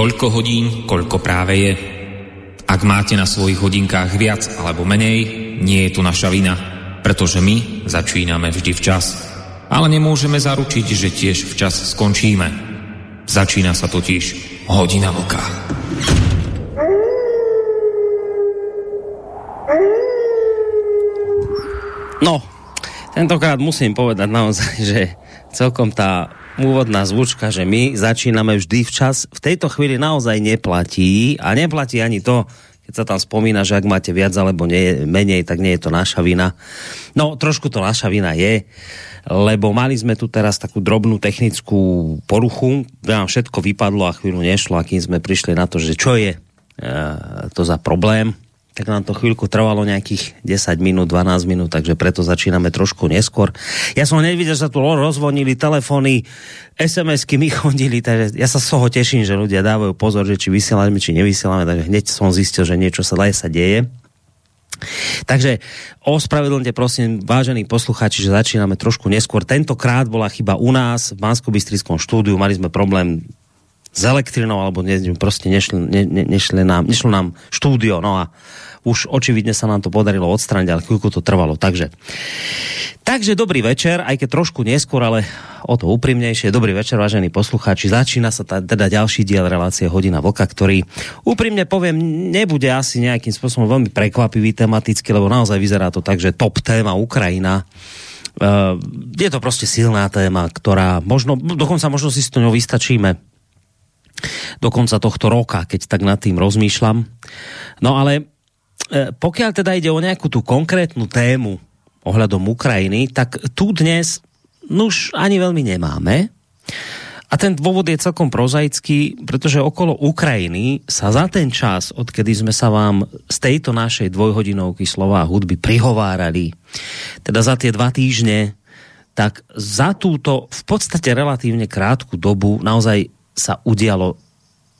Toľko hodín, koľko práve je. Ak máte na svojich hodinkách viac alebo menej, nie je tu naša vina, pretože my začíname vždy včas. Ale nemôžeme zaručiť, že tiež včas skončíme. Začína sa totiž hodina vlka. No, tentokrát musím povedať naozaj, že celkom tá úvodná zvučka, že my začíname vždy včas, v tejto chvíli naozaj neplatí a neplatí ani to, keď sa tam spomína, že ak máte viac alebo nie, menej, tak nie je to naša vina. No, trošku to naša vina je, lebo mali sme tu teraz takú drobnú technickú poruchu, nám všetko vypadlo a chvíľu nešlo a kým sme prišli na to, že čo je e, to za problém, tak nám to chvíľku trvalo nejakých 10 minút, 12 minút, takže preto začíname trošku neskôr. Ja som nevidel, že sa tu rozvonili telefóny, SMS-ky mi chodili, takže ja sa z toho teším, že ľudia dávajú pozor, že či vysielame, či nevysielame, takže hneď som zistil, že niečo sa sa deje. Takže ospravedlňte prosím, vážení poslucháči, že začíname trošku neskôr. Tentokrát bola chyba u nás v bansko štúdiu, mali sme problém s elektrinou, alebo ne, proste nešli, ne, ne, nešli nám, nešlo nám štúdio, no a už očividne sa nám to podarilo odstrániť, ale chvíľku to trvalo. Takže, takže dobrý večer, aj keď trošku neskôr, ale o to úprimnejšie. Dobrý večer, vážení poslucháči. Začína sa teda ďalší diel relácie Hodina Voka, ktorý úprimne poviem, nebude asi nejakým spôsobom veľmi prekvapivý tematicky, lebo naozaj vyzerá to tak, že top téma Ukrajina. Uh, je to proste silná téma, ktorá možno, dokonca možno si s ňou vystačíme do konca tohto roka, keď tak nad tým rozmýšľam. No ale e, pokiaľ teda ide o nejakú tú konkrétnu tému ohľadom Ukrajiny, tak tu dnes nuž ani veľmi nemáme. A ten dôvod je celkom prozaický, pretože okolo Ukrajiny sa za ten čas, odkedy sme sa vám z tejto našej dvojhodinovky slova hudby prihovárali, teda za tie dva týždne, tak za túto v podstate relatívne krátku dobu naozaj sa udialo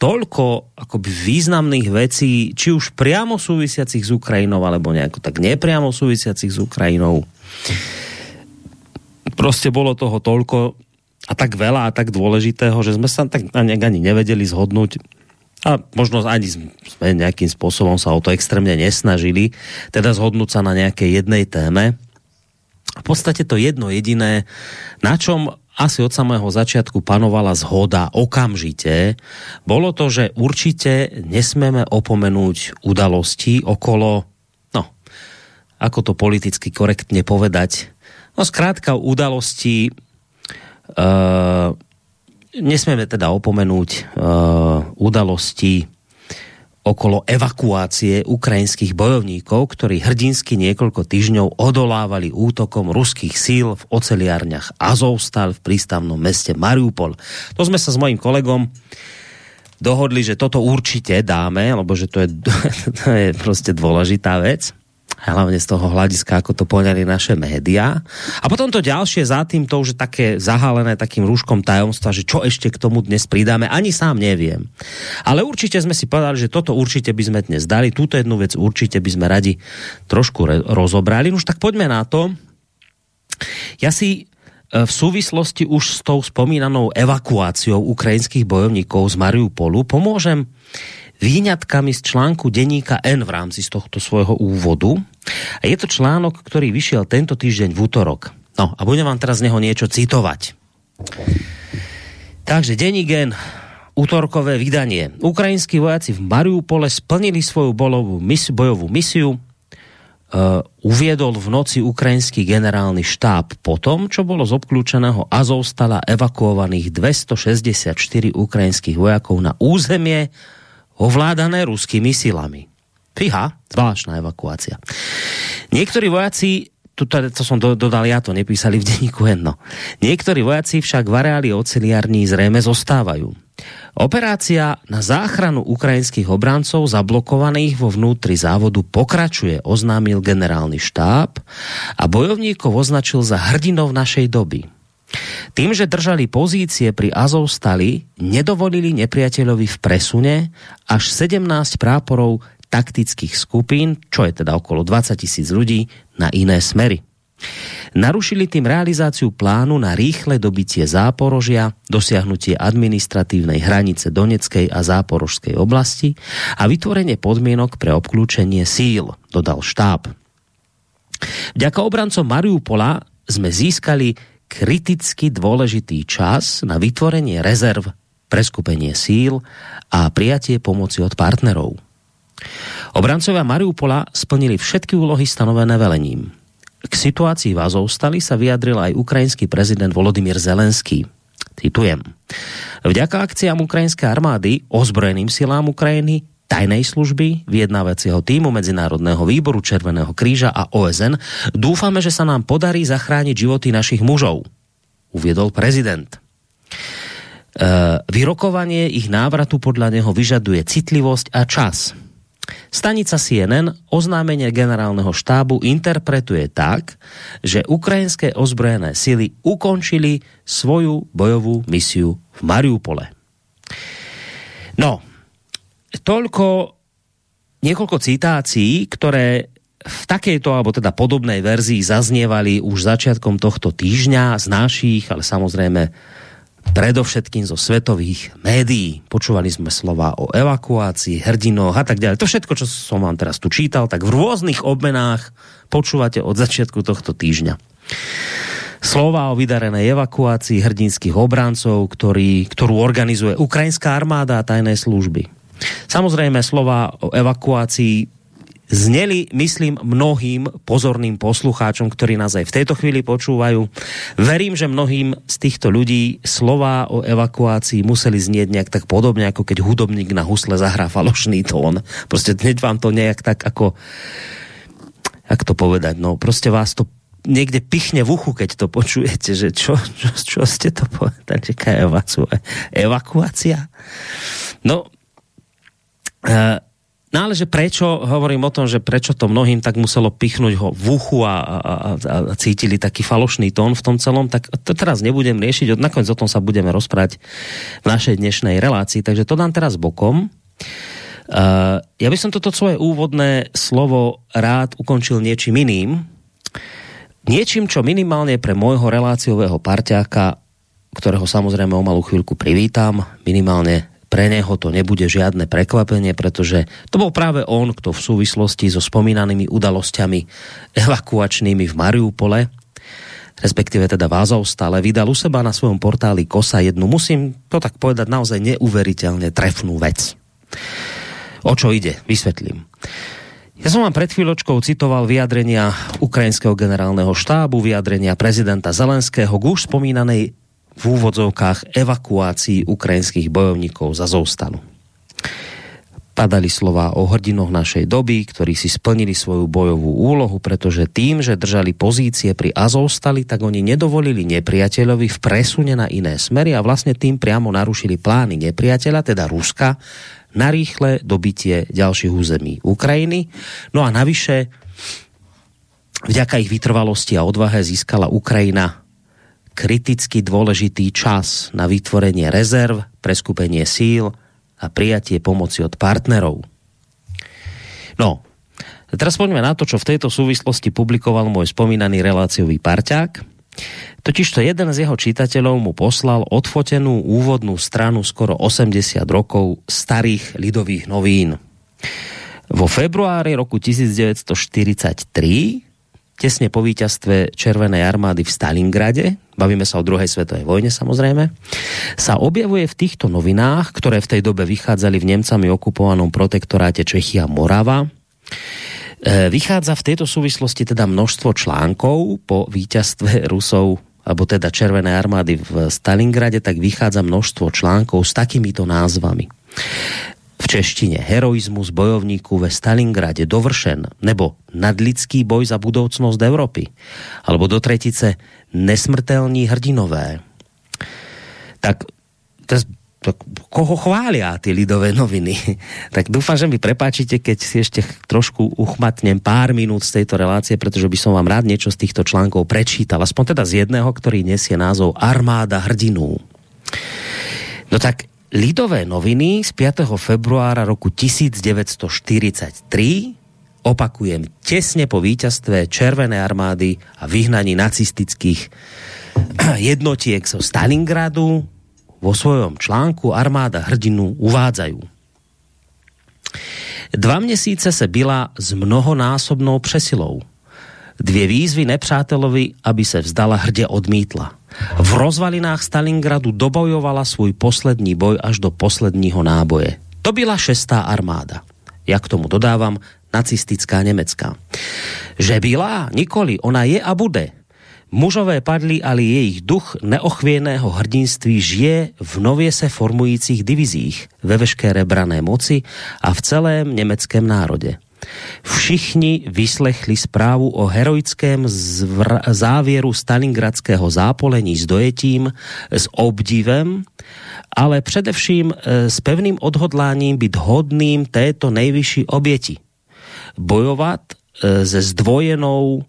toľko akoby významných vecí, či už priamo súvisiacich s Ukrajinou, alebo nejako tak nepriamo súvisiacich s Ukrajinou. Proste bolo toho toľko a tak veľa a tak dôležitého, že sme sa tak ani nevedeli zhodnúť a možno ani sme nejakým spôsobom sa o to extrémne nesnažili, teda zhodnúť sa na nejakej jednej téme. V podstate to jedno jediné, na čom asi od samého začiatku panovala zhoda okamžite, bolo to, že určite nesmeme opomenúť udalosti okolo, no, ako to politicky korektne povedať, no skrátka udalosti, uh, nesmieme teda opomenúť uh, udalosti okolo evakuácie ukrajinských bojovníkov, ktorí hrdinsky niekoľko týždňov odolávali útokom ruských síl v oceliárniach Azovstal v prístavnom meste Mariupol. To sme sa s mojím kolegom dohodli, že toto určite dáme, lebo že to je, to je proste dôležitá vec hlavne z toho hľadiska, ako to poňali naše médiá. A potom to ďalšie za tým, to už také zahalené takým rúškom tajomstva, že čo ešte k tomu dnes pridáme, ani sám neviem. Ale určite sme si povedali, že toto určite by sme dnes dali, túto jednu vec určite by sme radi trošku rozobrali. Už tak poďme na to. Ja si e, v súvislosti už s tou spomínanou evakuáciou ukrajinských bojovníkov z Mariupolu pomôžem výňatkami z článku denníka N v rámci z tohto svojho úvodu. A je to článok, ktorý vyšiel tento týždeň v útorok. No a budem vám teraz z neho niečo citovať. Takže denník N, útorkové vydanie. Ukrajinskí vojaci v Mariupole splnili svoju bolovú mis, bojovú misiu, Uh, uviedol v noci ukrajinský generálny štáb po tom, čo bolo z obklúčeného Azovstala evakuovaných 264 ukrajinských vojakov na územie ovládané ruskými silami. Fíha, zvláštna evakuácia. Niektorí vojaci tu to som do, dodal ja, to nepísali v denníku jedno. Niektorí vojaci však v areáli oceliarní zrejme zostávajú. Operácia na záchranu ukrajinských obrancov zablokovaných vo vnútri závodu pokračuje, oznámil generálny štáb a bojovníkov označil za hrdinov našej doby. Tým, že držali pozície pri Azovstali, nedovolili nepriateľovi v presune až 17 práporov taktických skupín, čo je teda okolo 20 tisíc ľudí, na iné smery. Narušili tým realizáciu plánu na rýchle dobitie Záporožia, dosiahnutie administratívnej hranice Doneckej a Záporožskej oblasti a vytvorenie podmienok pre obklúčenie síl, dodal štáb. Vďaka obrancom Mariupola sme získali kriticky dôležitý čas na vytvorenie rezerv, preskupenie síl a prijatie pomoci od partnerov. Obrancovia Mariupola splnili všetky úlohy stanovené velením. K situácii v Azovstali sa vyjadril aj ukrajinský prezident Volodymyr Zelenský. Citujem. Vďaka akciám ukrajinskej armády, ozbrojeným silám Ukrajiny, tajnej služby, vyjednávacieho týmu Medzinárodného výboru Červeného kríža a OSN dúfame, že sa nám podarí zachrániť životy našich mužov, uviedol prezident. E, vyrokovanie ich návratu podľa neho vyžaduje citlivosť a čas – Stanica CNN oznámenie generálneho štábu interpretuje tak, že ukrajinské ozbrojené sily ukončili svoju bojovú misiu v Mariupole. No, toľko niekoľko citácií, ktoré v takejto alebo teda podobnej verzii zaznievali už začiatkom tohto týždňa z našich, ale samozrejme predovšetkým zo svetových médií. Počúvali sme slova o evakuácii, hrdinoch a tak ďalej. To všetko, čo som vám teraz tu čítal, tak v rôznych obmenách počúvate od začiatku tohto týždňa. Slova o vydarenej evakuácii hrdinských obrancov, ktorý, ktorú organizuje ukrajinská armáda a tajné služby. Samozrejme slova o evakuácii zneli, myslím, mnohým pozorným poslucháčom, ktorí nás aj v tejto chvíli počúvajú. Verím, že mnohým z týchto ľudí slova o evakuácii museli znieť nejak tak podobne, ako keď hudobník na husle zahrá falošný tón. Proste hneď vám to nejak tak ako... Jak to povedať? No, proste vás to niekde pichne v uchu, keď to počujete, že čo, čo, čo ste to povedali, že evakuácia? No, No ale že prečo, hovorím o tom, že prečo to mnohým tak muselo pichnúť ho v uchu a, a, a, cítili taký falošný tón v tom celom, tak to teraz nebudem riešiť, nakoniec o tom sa budeme rozprávať v našej dnešnej relácii, takže to dám teraz bokom. Uh, ja by som toto svoje úvodné slovo rád ukončil niečím iným. Niečím, čo minimálne pre môjho reláciového parťáka, ktorého samozrejme o malú chvíľku privítam, minimálne pre neho to nebude žiadne prekvapenie, pretože to bol práve on, kto v súvislosti so spomínanými udalosťami evakuačnými v Mariupole, respektíve teda Vázov stále vydal u seba na svojom portáli Kosa jednu, musím to tak povedať, naozaj neuveriteľne trefnú vec. O čo ide? Vysvetlím. Ja som vám pred chvíľočkou citoval vyjadrenia ukrajinského generálneho štábu, vyjadrenia prezidenta Zelenského k už spomínanej v úvodzovkách evakuácii ukrajinských bojovníkov za Zostanu. Padali slova o hrdinoch našej doby, ktorí si splnili svoju bojovú úlohu, pretože tým, že držali pozície pri Azovstali, tak oni nedovolili nepriateľovi v presune na iné smery a vlastne tým priamo narušili plány nepriateľa, teda Ruska, na rýchle dobitie ďalších území Ukrajiny. No a navyše, vďaka ich vytrvalosti a odvahe získala Ukrajina kriticky dôležitý čas na vytvorenie rezerv, preskupenie síl a prijatie pomoci od partnerov. No, teraz poďme na to, čo v tejto súvislosti publikoval môj spomínaný reláciový parťák. Totižto jeden z jeho čitateľov mu poslal odfotenú úvodnú stranu skoro 80 rokov starých lidových novín. Vo februári roku 1943 tesne po víťazstve Červenej armády v Stalingrade, bavíme sa o druhej svetovej vojne samozrejme, sa objavuje v týchto novinách, ktoré v tej dobe vychádzali v Nemcami okupovanom protektoráte Čechia Morava, e, Vychádza v tejto súvislosti teda množstvo článkov po víťazstve Rusov alebo teda Červenej armády v Stalingrade, tak vychádza množstvo článkov s takýmito názvami češtine heroizmus bojovníků ve Stalingrade dovršen, nebo nadlidský boj za budoucnosť Európy, alebo do tretice nesmrtelní hrdinové. Tak, to, to, koho chvália tie lidové noviny? tak dúfam, že mi prepáčite, keď si ešte trošku uchmatnem pár minút z tejto relácie, pretože by som vám rád niečo z týchto článkov prečítal, aspoň teda z jedného, ktorý nesie názov Armáda hrdinů. No tak Lidové noviny z 5. februára roku 1943 Opakujem, tesne po víťazstve Červenej armády a vyhnaní nacistických jednotiek zo Stalingradu vo svojom článku Armáda hrdinu uvádzajú. Dva měsíce se byla s mnohonásobnou přesilou. Dvě výzvy nepřátelovi, aby se vzdala hrdě odmítla. V rozvalinách Stalingradu dobojovala svůj poslední boj až do posledního náboje. To byla šestá armáda. Ja k tomu dodávám nacistická nemecká. Že byla? Nikoli, ona je a bude. Mužové padli, ale jejich duch neochvěného hrdinství žije v nově se formujících divizích ve veškeré brané moci a v celém německém národě. Všichni vyslechli správu o heroickém závěru stalingradského zápolení s dojetím, s obdivem, ale především e, s pevným odhodláním být hodným této nejvyšší oběti. Bojovat e, se zdvojenou,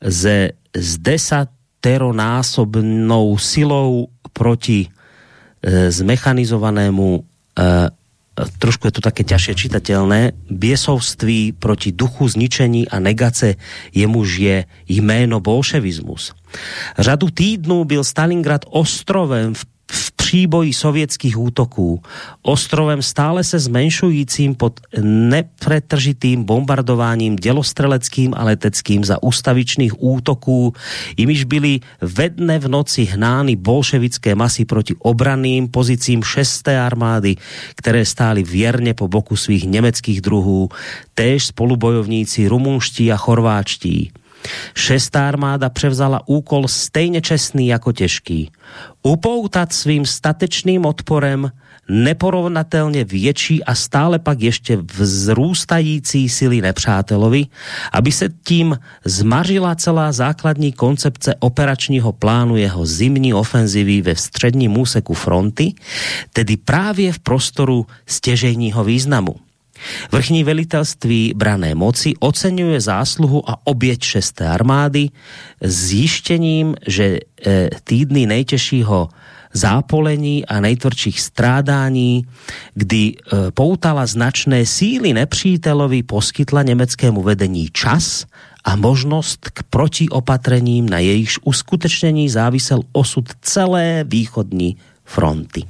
ze s desateronásobnou silou proti e, zmechanizovanému trošku je to také ťažšie čitateľné, biesovství proti duchu zničení a negace jemuž je jméno bolševizmus. Řadu týdnů byl Stalingrad ostrovem v příboji sovětských útoků, ostrovem stále se zmenšujícím pod nepretržitým bombardováním dělostreleckým a leteckým za ústavičných útoků, jimiž byly ve dne v noci hnány bolševické masy proti obraným pozicím 6. armády, které stály věrně po boku svých německých druhů, též spolubojovníci rumunští a chorváčtí. Šestá armáda převzala úkol stejně čestný jako těžký. Upoutat svým statečným odporem neporovnatelně větší a stále pak ještě vzrůstající sily nepřátelovi, aby se tím zmařila celá základní koncepce operačního plánu jeho zimní ofenzivy ve středním úseku fronty, tedy právě v prostoru stěžejního významu. Vrchní velitelství brané moci oceňuje zásluhu a oběť šesté armády s zjištěním, že e, týdny nejtěžšího zápolení a nejtvrdších strádání, kdy e, poutala značné síly nepřítelovi, poskytla německému vedení čas a možnost k protiopatrením, na jejichž uskutečnění závisel osud celé východní fronty.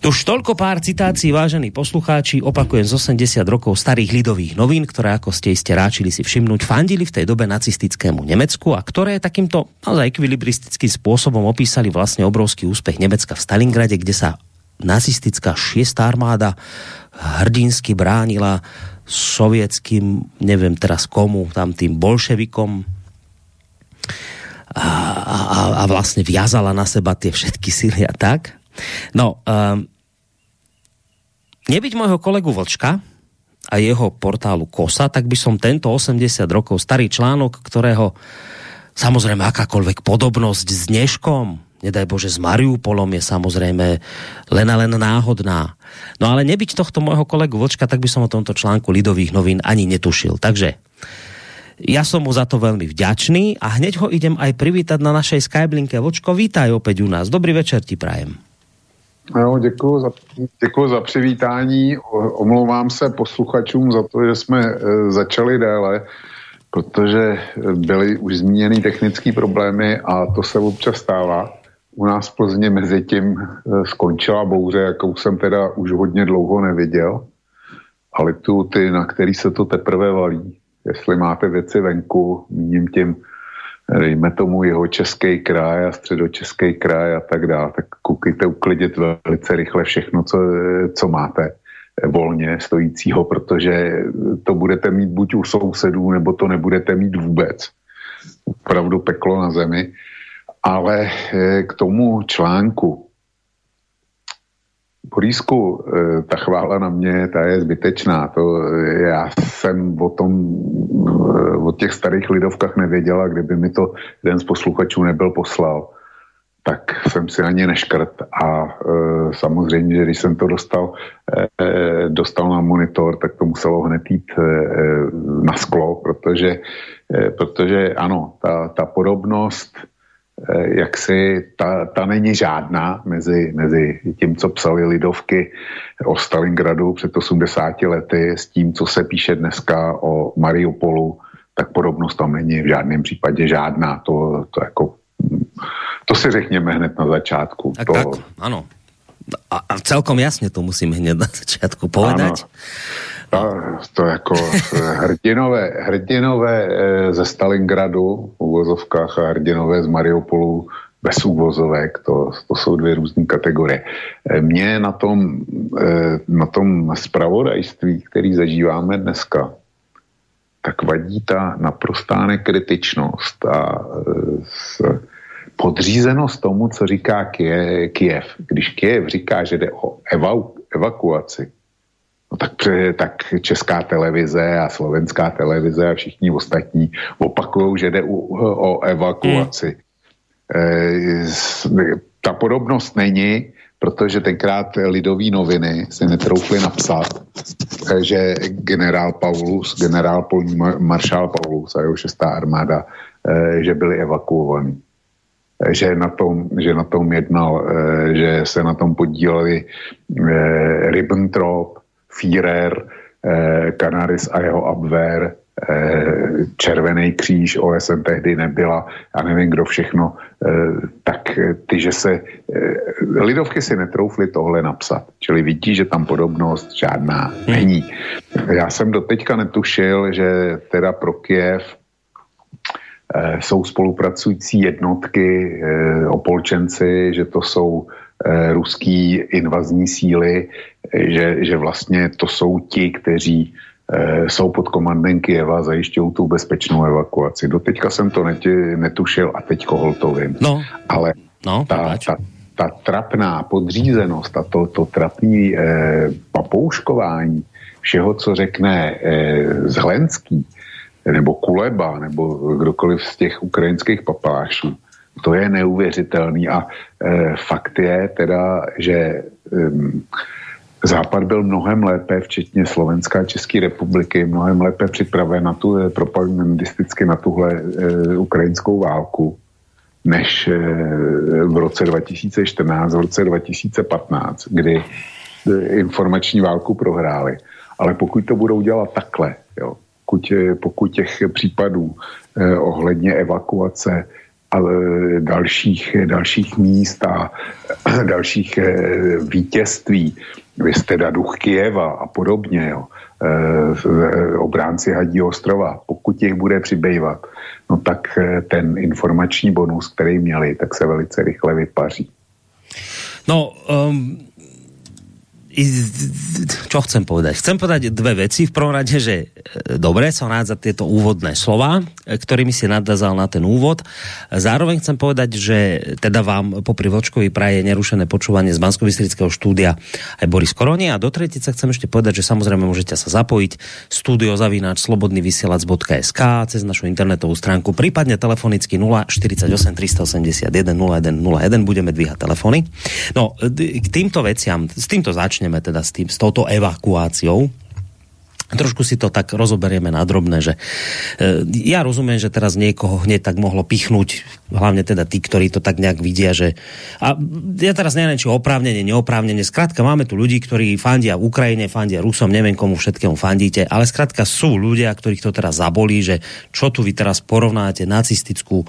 Už toľko pár citácií, vážení poslucháči, opakujem z 80 rokov starých lidových novín, ktoré, ako ste iste ráčili si všimnúť, fandili v tej dobe nacistickému Nemecku a ktoré takýmto naozaj ekvilibristickým spôsobom opísali vlastne obrovský úspech Nemecka v Stalingrade, kde sa nacistická šiestá armáda hrdinsky bránila sovietským, neviem teraz komu, tam tým bolševikom, a, a, a vlastne viazala na seba tie všetky sily a tak. No, um, nebyť môjho kolegu Vlčka a jeho portálu KOSA, tak by som tento 80 rokov starý článok, ktorého samozrejme akákoľvek podobnosť s dneškom, nedaj Bože s Mariupolom je samozrejme len a len náhodná. No ale nebyť tohto môjho kolegu Vlčka, tak by som o tomto článku Lidových novín ani netušil. Takže ja som mu za to veľmi vďačný a hneď ho idem aj privítať na našej Skyblinke. Vlčko, vítaj opäť u nás. Dobrý večer ti prajem. No, děkuji za, děkuji za přivítání. Omlouvám se posluchačům za to, že jsme e, začali déle, protože byly už zmíněny technické problémy a to se občas stává. U nás v Plzně mezi tím e, skončila bouře, jakou jsem teda už hodně dlouho neviděl. Ale tu ty, na který se to teprve valí. Jestli máte věci venku, míním tím dejme tomu jeho český kraj a středočeský kraj a tak dále, tak koukejte uklidit velice rychle všechno, co, co máte volně stojícího, protože to budete mít buď u sousedů, nebo to nebudete mít vůbec. Opravdu peklo na zemi. Ale eh, k tomu článku, Borísku, eh, ta chvála na mě, ta je zbytečná. To, já jsem o tom, eh, o těch starých lidovkách nevěděla, kdyby mi to jeden z posluchačů nebyl poslal, tak jsem si ani neškrt. A e, samozřejmě, že když jsem to dostal, e, dostal na monitor, tak to muselo hned jít e, na sklo, protože, e, protože ano, ta, ta podobnost jak si ta, ta není žádná mezi, mezi tím, co psali lidovky o Stalingradu před 80 lety s tím, co se píše dneska o Mariupolu, tak podobnost tam není v žádném případě žádná. To, to jako to si řekněme hned na začátku. Tak, to... tak, ano. A, a celkom jasně to musím hned na začátku povedať. Ano. To jako hrdinové, hrdinové eh, ze Stalingradu v uvozovkách a hrdinové z Mariupolu bez úvozovek, to, to jsou dvě různé kategorie. Eh, mně na tom, eh, na tom spravodajství, který zažíváme dneska, tak vadí ta naprostá nekritičnost a podřízenost tomu, co říká Kiev. Když Kiev říká, že jde o evakuaci, no tak, tak česká televize a slovenská televize a všichni ostatní opakují, že jde o, evakuaci. Hmm. E, ta podobnost není, protože tenkrát lidové noviny se netroufly napsat, e, že generál Paulus, generál polní maršál Paulus a jeho šestá armáda, že byli evakuovaní že na tom, že na tom jednal, eh, že se na tom podíleli eh, Ribbentrop, Führer, eh, Canaris a jeho Abwehr, Červený kříž, OSN tehdy nebyla. A nevím kdo všechno, tak ty, že se lidovky si netroufly tohle napsat, čili vidí, že tam podobnost žádná není. Já jsem do teďka netušil, že teda pro Kiev Eh, jsou spolupracující jednotky, eh, opolčenci, že to jsou eh, ruský invazní síly, že, že vlastně to jsou ti, kteří jsou pod komandem Kieva zajišťují tu bezpečnou evakuaci. Doteďka jsem to neti, netušil a teď koho to vím. No. Ale no, ta, ta, ta trapná podřízenost a to, to trapný eh, papouškování všeho, co řekne eh, Zhlenský, nebo Kuleba, nebo kdokoliv z těch ukrajinských papášů. To je neuvěřitelný a e, fakt je teda, že e, Západ byl mnohem lépe, včetně Slovenská a České republiky, mnohem lépe připraven na tu, e, propagandisticky na tuhle e, ukrajinskou válku, než e, v roce 2014, v roce 2015, kdy e, informační válku prohráli. Ale pokud to budou dělat takhle, jo, pokud, eh, pokud těch případů eh, ohledně evakuace a dalších, dalších míst a dalších eh, vítězství, vy jste duch Kieva a podobně, jo, eh, obránci Hadí ostrova, pokud těch bude přibývat, no tak eh, ten informační bonus, který měli, tak se velice rychle vypaří. No, um, čo chcem povedať? Chcem povedať dve veci. V prvom rade, že e, dobre sa rád za tieto úvodné slova, e, ktorými si nadazal na ten úvod. Zároveň chcem povedať, že teda vám popri Vočkovi praje nerušené počúvanie z bansko štúdia aj Boris Koroni a do tretice chcem ešte povedať, že samozrejme môžete sa zapojiť studio zavínač slobodnyvysielac.sk cez našu internetovú stránku, prípadne telefonicky 048 381 0101 budeme dvíhať telefony. No, k týmto veciam, s týmto začneme začneme teda s, tým, s touto evakuáciou. Trošku si to tak rozoberieme na drobné, že e, ja rozumiem, že teraz niekoho hneď tak mohlo pichnúť, hlavne teda tí, ktorí to tak nejak vidia, že a ja teraz neviem, či oprávnenie, neoprávnenie, skrátka máme tu ľudí, ktorí fandia v Ukrajine, fandia Rusom, neviem komu všetkému fandíte, ale skrátka sú ľudia, ktorých to teraz zabolí, že čo tu vy teraz porovnáte nacistickú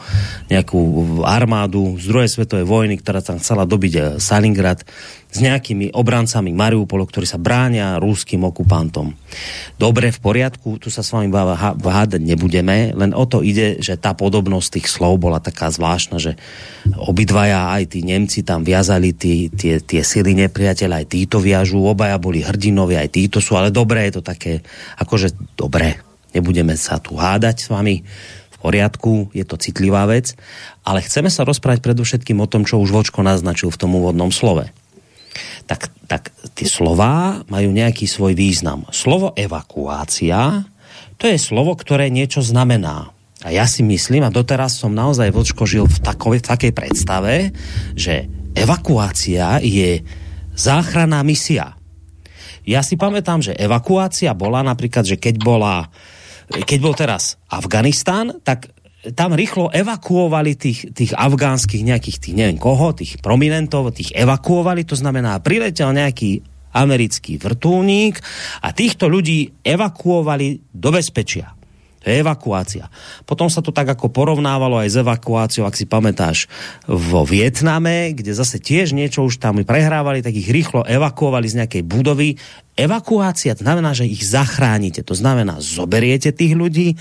nejakú armádu z druhej svetovej vojny, ktorá tam chcela dobiť e, Salingrad, s nejakými obrancami Mariupolu, ktorí sa bránia rúským okupantom. Dobre, v poriadku, tu sa s vami hádať nebudeme, len o to ide, že tá podobnosť tých slov bola taká zvláštna, že obidvaja, aj tí Nemci tam viazali tí, tie, tie sily nepriateľa, aj títo viažú, obaja boli hrdinovia, aj títo sú, ale dobre je to také, akože dobre, nebudeme sa tu hádať s vami, poriadku, je to citlivá vec, ale chceme sa rozprávať predovšetkým o tom, čo už Vočko naznačil v tom úvodnom slove tak, tak ty slova majú nejaký svoj význam. Slovo evakuácia, to je slovo, ktoré niečo znamená. A ja si myslím, a doteraz som naozaj vočko žil v, takovej, v takej predstave, že evakuácia je záchranná misia. Ja si pamätám, že evakuácia bola napríklad, že keď bola keď bol teraz Afganistán, tak tam rýchlo evakuovali tých, tých afgánskych nejakých tých neviem koho, tých prominentov, tých evakuovali, to znamená priletel nejaký americký vrtulník a týchto ľudí evakuovali do bezpečia. To je evakuácia. Potom sa to tak ako porovnávalo aj s evakuáciou, ak si pamätáš, vo Vietname, kde zase tiež niečo už tam prehrávali, tak ich rýchlo evakuovali z nejakej budovy. Evakuácia znamená, že ich zachránite. To znamená, zoberiete tých ľudí,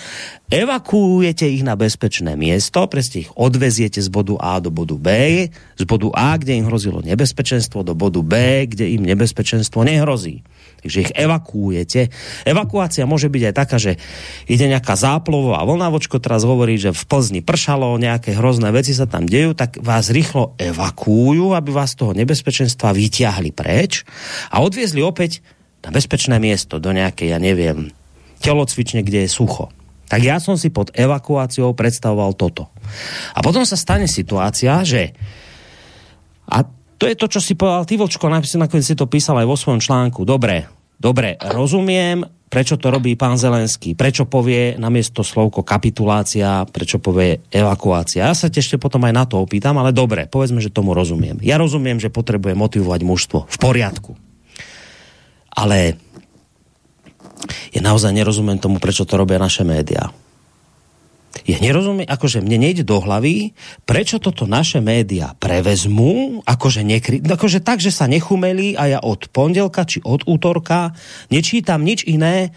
evakuujete ich na bezpečné miesto, presne ich odveziete z bodu A do bodu B, z bodu A, kde im hrozilo nebezpečenstvo, do bodu B, kde im nebezpečenstvo nehrozí takže ich evakuujete. Evakuácia môže byť aj taká, že ide nejaká záplovová vlna, vočko teraz hovorí, že v Plzni pršalo, nejaké hrozné veci sa tam dejú, tak vás rýchlo evakuujú, aby vás z toho nebezpečenstva vyťahli preč a odviezli opäť na bezpečné miesto, do nejakej, ja neviem, telocvične, kde je sucho. Tak ja som si pod evakuáciou predstavoval toto. A potom sa stane situácia, že a to je to, čo si povedal ty, Vočko, nakoniec si to písal aj vo svojom článku. Dobre, dobre, rozumiem, prečo to robí pán Zelenský, prečo povie namiesto slovko kapitulácia, prečo povie evakuácia. Ja sa ešte potom aj na to opýtam, ale dobre, povedzme, že tomu rozumiem. Ja rozumiem, že potrebuje motivovať mužstvo. V poriadku. Ale ja naozaj nerozumiem tomu, prečo to robia naše médiá. Ja nerozumiem, akože mne nejde do hlavy, prečo toto naše média prevezmú, akože, nekry, akože tak, že sa nechumeli a ja od pondelka či od útorka nečítam nič iné,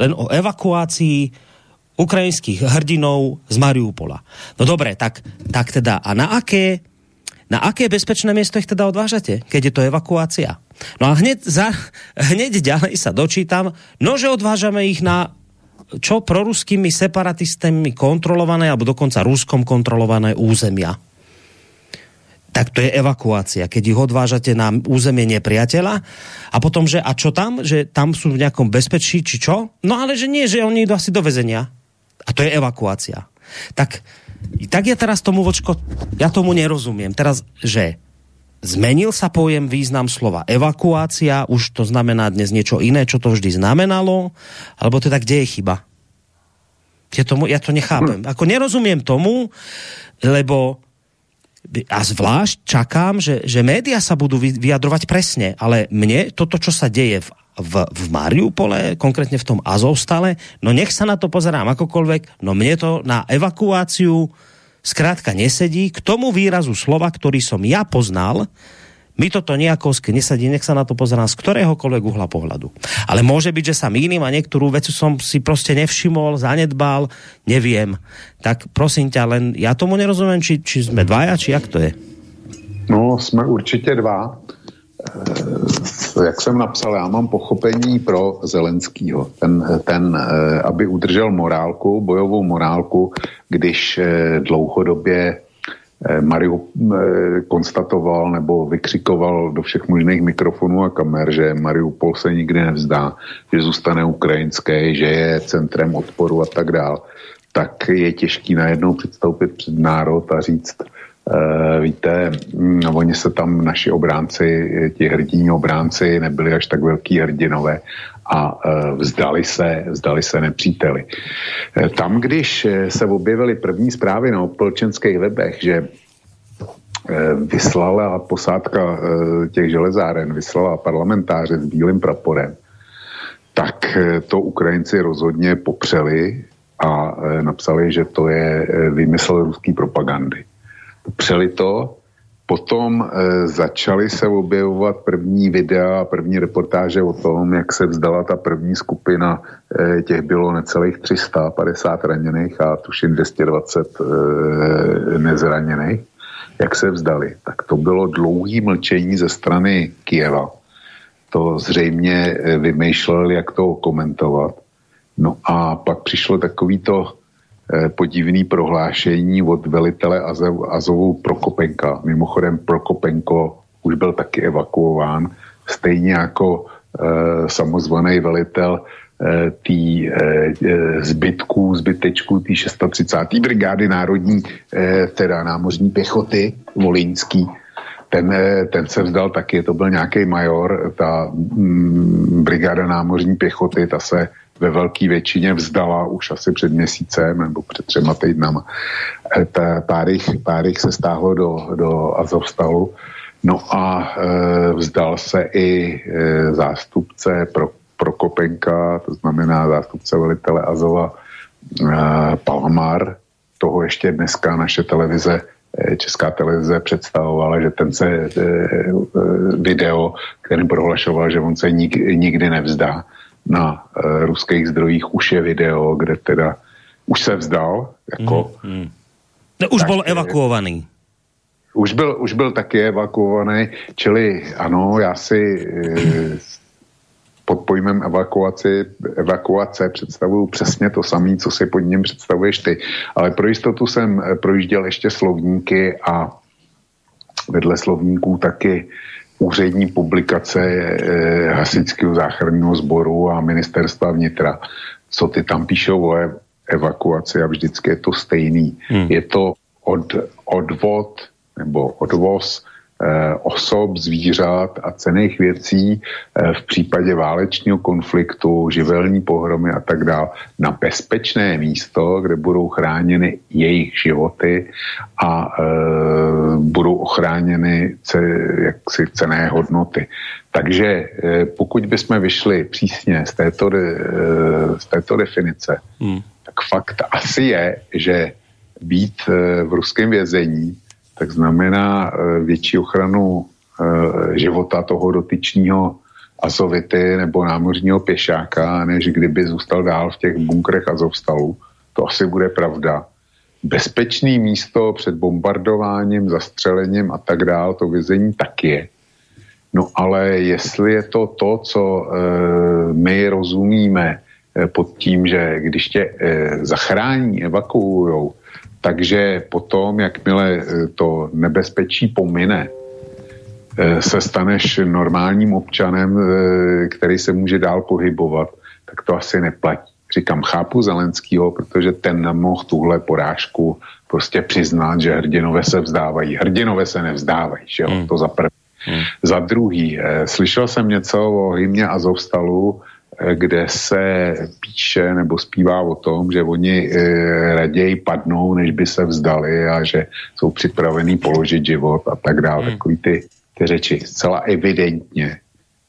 len o evakuácii ukrajinských hrdinov z Mariupola. No dobre, tak, tak teda, a na aké, na aké bezpečné miesto ich teda odvážate, keď je to evakuácia? No a hneď, za, hneď ďalej sa dočítam, no že odvážame ich na čo proruskými separatistami kontrolované, alebo dokonca Ruskom kontrolované územia. Tak to je evakuácia, keď ich odvážate na územie nepriateľa a potom, že a čo tam? Že tam sú v nejakom bezpečí, či čo? No ale že nie, že oni idú asi do väzenia. A to je evakuácia. Tak, tak ja teraz tomu, vočko, ja tomu nerozumiem. Teraz, že Zmenil sa pojem význam slova evakuácia, už to znamená dnes niečo iné, čo to vždy znamenalo, alebo teda kde je chyba? Ja, tomu, ja to nechápem. Hm. Ako nerozumiem tomu, lebo a zvlášť čakám, že, že média sa budú vyjadrovať presne, ale mne toto, čo sa deje v, v, v Mariupole, konkrétne v tom Azovstale, no nech sa na to pozerám akokoľvek, no mne to na evakuáciu skrátka nesedí k tomu výrazu slova, ktorý som ja poznal, mi toto nejako nesadí, nech sa na to pozerám z ktoréhokoľvek uhla pohľadu. Ale môže byť, že sa mýlim a niektorú vec som si proste nevšimol, zanedbal, neviem. Tak prosím ťa, len ja tomu nerozumiem, či, či sme dvaja, či jak to je? No, jsme určitě dva. Eh, jak jsem napsal, já mám pochopení pro Zelenskýho. Ten, ten eh, aby udržel morálku, bojovou morálku, když eh, dlouhodobě Mariu konstatoval nebo vykřikoval do všech možných mikrofonů a kamer, že Mariupol se nikdy nevzdá, že zůstane ukrajinské, že je centrem odporu a tak dál, tak je těžký najednou předstoupit před národ a říct, víte, no, oni se tam, naši obránci, ti hrdíní obránci, nebyli až tak velký hrdinové a uh, vzdali se, vzdali se nepříteli. Tam, když se objevily první zprávy na opolčenských webech, že vyslala posádka těch železáren, vyslala parlamentáře s bílým praporem, tak to Ukrajinci rozhodně popřeli a napsali, že to je vymysl ruský propagandy upřeli to, potom e, začaly se objevovat první videa a první reportáže o tom, jak se vzdala ta první skupina, e, těch bylo necelých 350 raněných a tuším 220 e, nezraněných, jak se vzdali. Tak to bylo dlouhý mlčení ze strany Kieva. To zřejmě e, vymýšlel, jak to komentovat. No a pak přišlo takový to podivný prohlášení od velitele Azovu Prokopenka. Mimochodem Prokopenko už byl taky evakuován, stejně jako e, samozvaný velitel e, tý e, zbytků, zbytečků té 630. brigády národní, e, teda námořní pěchoty volínský, ten, ten se vzdal taky, to byl nějaký major, ta mm, brigáda námořní pěchoty, ta se ve velké většině vzdala už asi před měsícem nebo před třema týdnama. Pár jich, pár jich se stáhlo do, do Azovstalu. No a e, vzdal se i e, zástupce pro, Prokopenka, to znamená zástupce velitele Azova e, Palmar. Toho ještě dneska naše televize Eh, Česká televize představovala, že ten se eh, eh, video, který prohlašoval, že on se nikdy, nikdy nevzdá na ruských zdrojích, už je video, kde teda už se vzdal. Jako, mm, mm. No, už tak, byl evakuovaný. Už byl, už byl taky evakuovaný, čili ano, já si pod pojmem evakuaci, evakuace představuju přesně to samé, co si pod ním představuješ ty. Ale pro jistotu jsem eh, projížděl ještě slovníky a vedle slovníků taky úřední publikace eh, Hasičského záchranného sboru a ministerstva vnitra, co ty tam píšou o evakuaci a vždycky je to stejný. Hmm. Je to od, odvod nebo odvoz osob, zvířat a cených věcí eh, v případě válečního konfliktu, živelní pohromy a tak dále na bezpečné místo, kde budou chráněny jejich životy a e, budou ochráněny ce, jaksi cené hodnoty. Takže e, pokud bychom vyšli přísně z této, de, e, z této definice, hmm. tak fakt asi je, že být e, v ruském vězení tak znamená eh, větší ochranu eh, života toho dotyčního azovity nebo námořního pěšáka, než kdyby zůstal dál v těch bunkrech Azovstalu. To asi bude pravda. Bezpečný místo před bombardováním, zastřelením a tak dál, to vězení tak je. No ale jestli je to to, co e, my rozumíme e, pod tím, že když tě e, zachrání, evakuujou, takže potom, jakmile eh, to nebezpečí pomine, eh, se staneš normálním občanem, eh, který se může dál pohybovat, tak to asi neplatí. Říkám, chápu Zelenskýho, protože ten nemohl tuhle porážku prostě přiznat, že hrdinové se vzdávají. Hrdinové se nevzdávají, že jo? Hmm. To za první. Hmm. Za druhý, slyšel jsem něco o hymně Azovstalu, kde se píše nebo zpívá o tom, že oni e, raději padnou, než by se vzdali a že jsou připravení položit život a tak dále. Hmm. Takový ty, ty řeči. Zcela evidentně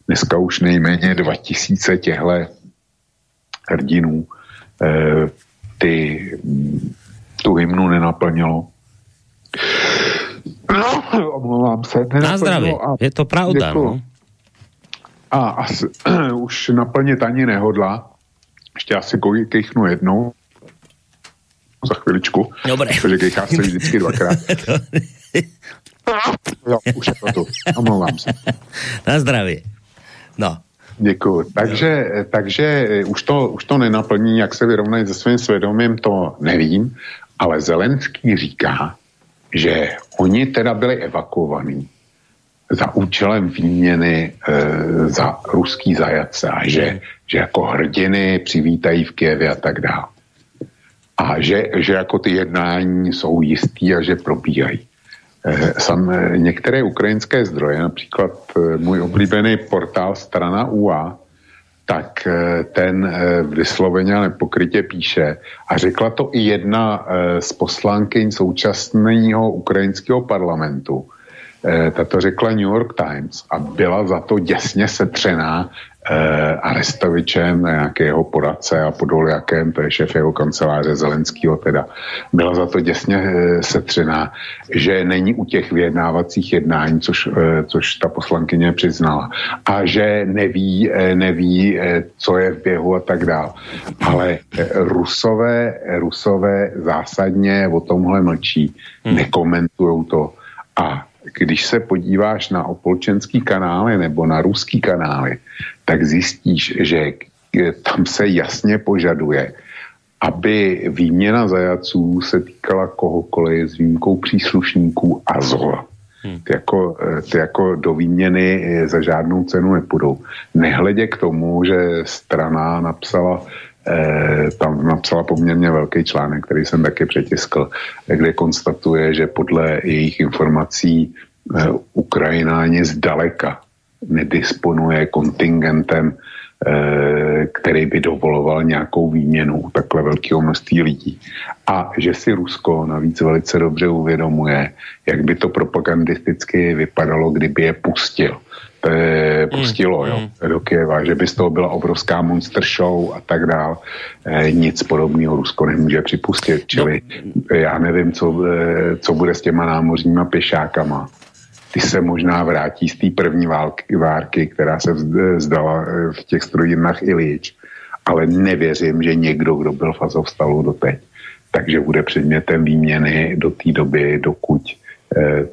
dneska už nejméně 2000 těchto hrdinů e, ty, tu hymnu nenaplnilo. No, omlouvám se. Na zdraví, je to pravda. Děkuju. No? A asi, už naplnit ani nehodla. Ještě asi kejchnu jednou za chviličku. Dobré. Protože kejchá se vždycky dvakrát. jo, už je to tu. Omlouvám se. Na zdraví. No. Děkuji. Takže, takže už, to, už to nenaplní, jak se vyrovnají se svým svědomím, to nevím, ale Zelenský říká, že oni teda byli evakuovaní za účelem výměny e, za ruský zajatce a že, že jako hrdiny přivítají v Kijevě a tak dále. A že, že jako ty jednání jsou jistý a že probíhají. E, sam, e, některé ukrajinské zdroje, například e, můj oblíbený portál Strana UA, tak e, ten e, vysloveně nepokrytě píše a řekla to i jedna z poslankyň současného ukrajinského parlamentu, tato řekla New York Times a byla za to děsně setřená eh, Arestovičem, nějakého poradce a podoljakem, to je šéf jeho kanceláře Zelenského teda, byla za to děsně eh, setřená, že není u těch vyjednávacích jednání, což, eh, což ta poslankyně přiznala, a že neví, eh, neví eh, co je v běhu a tak dále. Ale eh, rusové, rusové zásadně o tomhle mlčí, hmm. nekomentují to a když se podíváš na opolčenský kanály nebo na ruský kanály, tak zjistíš, že tam se jasně požaduje, aby výměna zajaců se týkala kohokoliv s výjimkou příslušníků Azova. Hmm. Ty, jako, ty jako do výměny za žádnou cenu nepůjdou. Nehledě k tomu, že strana napsala eh, tam napsala poměrně velký článek, který jsem taky přetiskl, kde konstatuje, že podle jejich informací eh, Ukrajina ani zdaleka nedisponuje kontingentem eh, který by dovoloval nějakou výměnu takhle velkého množství lidí. A že si Rusko navíc velice dobře uvědomuje, jak by to propagandisticky vypadalo, kdyby je pustil e, pustilo mm, jo, mm. do Kieva, že by z toho byla obrovská monster show a tak dál. E, nic podobného Rusko nemůže připustit. Čili no. já nevím, co, e, co bude s těma námořníma pěšákama. Ty se možná vrátí z té první války, várky, která se vzdala v těch strojírnách Ilič. Ale nevěřím, že někdo, kdo byl v Azovstalu doteď, takže bude předmětem výměny do té doby, dokud E,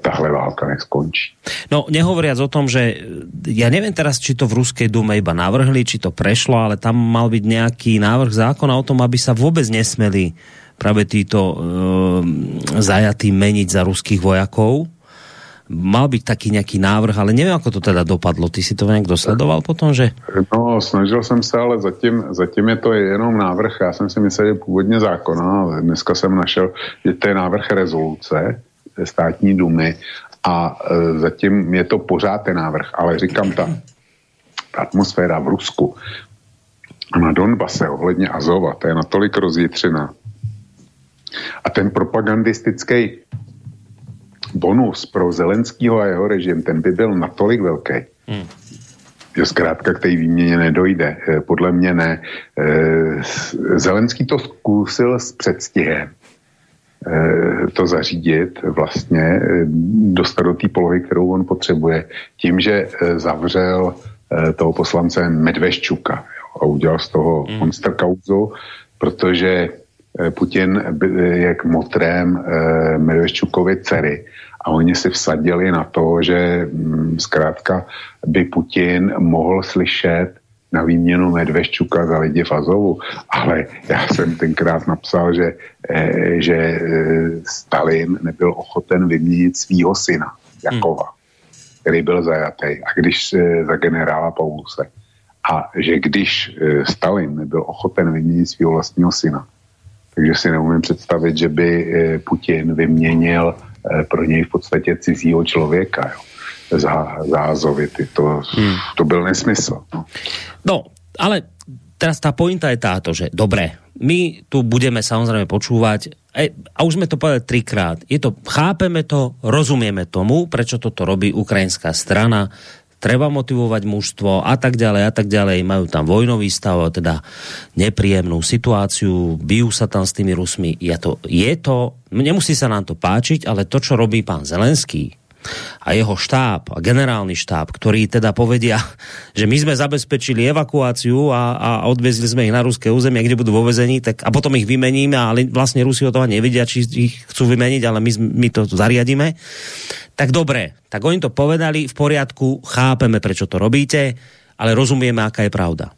tahle válka neskončí. No, nehovoriac o tom, že ja neviem teraz, či to v Ruskej dume iba navrhli, či to prešlo, ale tam mal byť nejaký návrh zákona o tom, aby sa vôbec nesmeli práve títo e, zajatí meniť za ruských vojakov. Mal byť taký nejaký návrh, ale neviem, ako to teda dopadlo. Ty si to nejak dosledoval potom, že? No, snažil jsem se, ale zatím, zatím je to jenom návrh. Já jsem si myslel, že původně zákona, ale dneska jsem našel, že to je návrh rezoluce, státní dumy a e, zatím je to pořád ten návrh, ale říkám, ta, ta atmosféra v Rusku a na Donbase ohledně Azova, to je natolik rozjitřená. A ten propagandistický bonus pro Zelenskýho a jeho režim, ten by byl natolik velký, hmm. že zkrátka k té výměně nedojde. E, podle mě ne. E, Zelenský to zkusil s předstihem to zařídit, vlastně eh, dostat do té polohy, kterou on potřebuje, tím, že eh, zavřel toho poslance Medveščuka a udělal z toho mm. monster kauzu, protože Putin je k motrem Medveščukovi dcery a oni si vsadili na to, že mm, zkrátka by Putin mohl slyšet na výměnu Medveščuka za lidi v. Ale já jsem tenkrát napsal, že, eh, že eh, Stalin nebyl ochoten vyměnit svýho syna, Jakova, hmm. který byl zajatý, a když eh, za generála Pauluse. A že když Stalin nebyl ochoten vyměnit svého vlastního syna, takže si neumím představit, že by Putin vyměnil pro něj v podstatě cizího člověka. Jo za Azovity. To, hmm. to byl nesmysl. No. no, ale teraz tá pointa je táto, že dobre, my tu budeme samozrejme počúvať a už sme to povedali trikrát. Je to, chápeme to, rozumieme tomu, prečo toto robí ukrajinská strana, treba motivovať mužstvo a tak ďalej a tak ďalej. Majú tam vojnový stav, teda nepríjemnú situáciu, bijú sa tam s tými Rusmi. Ja to, je to, nemusí sa nám to páčiť, ale to, čo robí pán Zelenský, a jeho štáb a generálny štáb, ktorí teda povedia, že my sme zabezpečili evakuáciu a, a odvezli sme ich na ruské územie, kde budú vo vezení, tak, a potom ich vymeníme, ale vlastne Rusi o toho nevedia, či ich chcú vymeniť, ale my, my to zariadíme. Tak dobre, tak oni to povedali, v poriadku, chápeme, prečo to robíte, ale rozumieme, aká je pravda.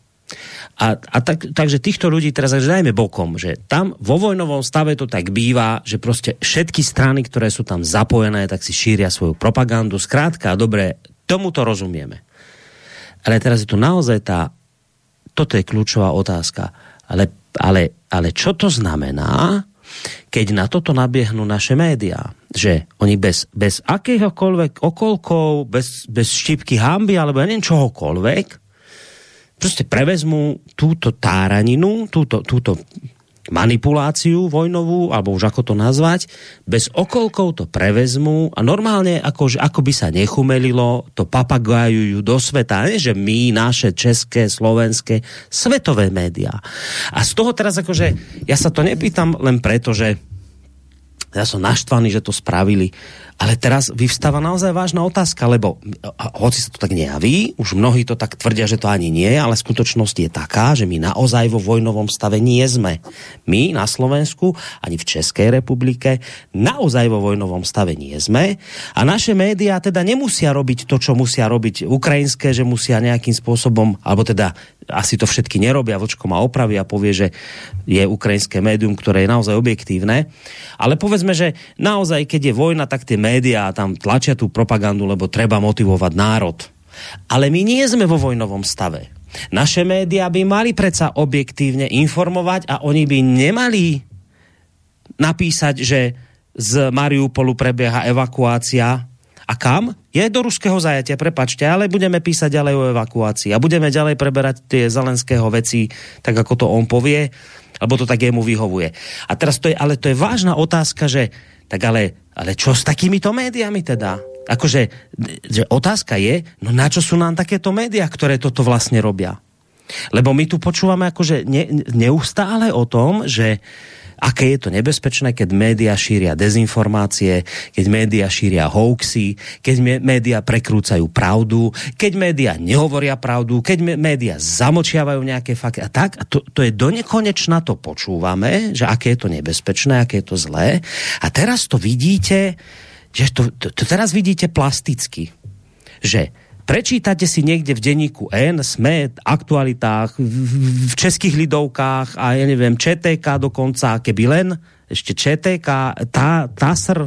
A, a tak, takže týchto ľudí teraz dajme bokom, že tam vo vojnovom stave to tak býva, že proste všetky strany, ktoré sú tam zapojené, tak si šíria svoju propagandu. Skrátka, dobre, tomu to rozumieme. Ale teraz je tu naozaj tá, toto je kľúčová otázka. Ale, ale, ale čo to znamená, keď na toto nabiehnú naše médiá? Že oni bez, bez akéhokoľvek okolkov, bez, bez štipky hamby alebo ja neviem čohokoľvek, proste prevezmú túto táraninu, túto, túto manipuláciu vojnovú, alebo už ako to nazvať, bez okolkov to prevezmú a normálne ako, ako by sa nechumelilo, to papagájujú do sveta, nie že my, naše české, slovenské, svetové médiá. A z toho teraz akože, ja sa to nepýtam len preto, že ja som naštvaný, že to spravili. Ale teraz vyvstáva naozaj vážna otázka, lebo hoci sa to tak nejaví, už mnohí to tak tvrdia, že to ani nie, ale skutočnosť je taká, že my naozaj vo vojnovom stave nie sme. My na Slovensku, ani v Českej republike, naozaj vo vojnovom stave nie sme. A naše médiá teda nemusia robiť to, čo musia robiť ukrajinské, že musia nejakým spôsobom, alebo teda asi to všetky nerobia, Vlčko ma opraví a povie, že je ukrajinské médium, ktoré je naozaj objektívne. Ale povedzme, že naozaj, keď je vojna, tak tie médiá tam tlačia tú propagandu, lebo treba motivovať národ. Ale my nie sme vo vojnovom stave. Naše médiá by mali predsa objektívne informovať a oni by nemali napísať, že z Mariupolu prebieha evakuácia A kam? Je do ruského zajatia, prepačte, ale budeme písať ďalej o evakuácii a budeme ďalej preberať tie Zelenského veci, tak ako to on povie, alebo to tak jemu vyhovuje. A teraz to je, ale to je vážna otázka, že tak ale, ale čo s takýmito médiami teda? Akože, že otázka je, no na čo sú nám takéto médiá, ktoré toto vlastne robia? Lebo my tu počúvame akože ne, neustále o tom, že aké je to nebezpečné, keď média šíria dezinformácie, keď média šíria hoaxy, keď média prekrúcajú pravdu, keď média nehovoria pravdu, keď média zamočiavajú nejaké fakty a tak. A to, to je do nekonečna to počúvame, že aké je to nebezpečné, aké je to zlé. A teraz to vidíte, že to, to, to teraz vidíte plasticky, že Prečítate si niekde v denníku N, SME, aktualitách, v, českých lidovkách a ja neviem, ČTK dokonca, keby len, ešte ČTK, tá, TASR,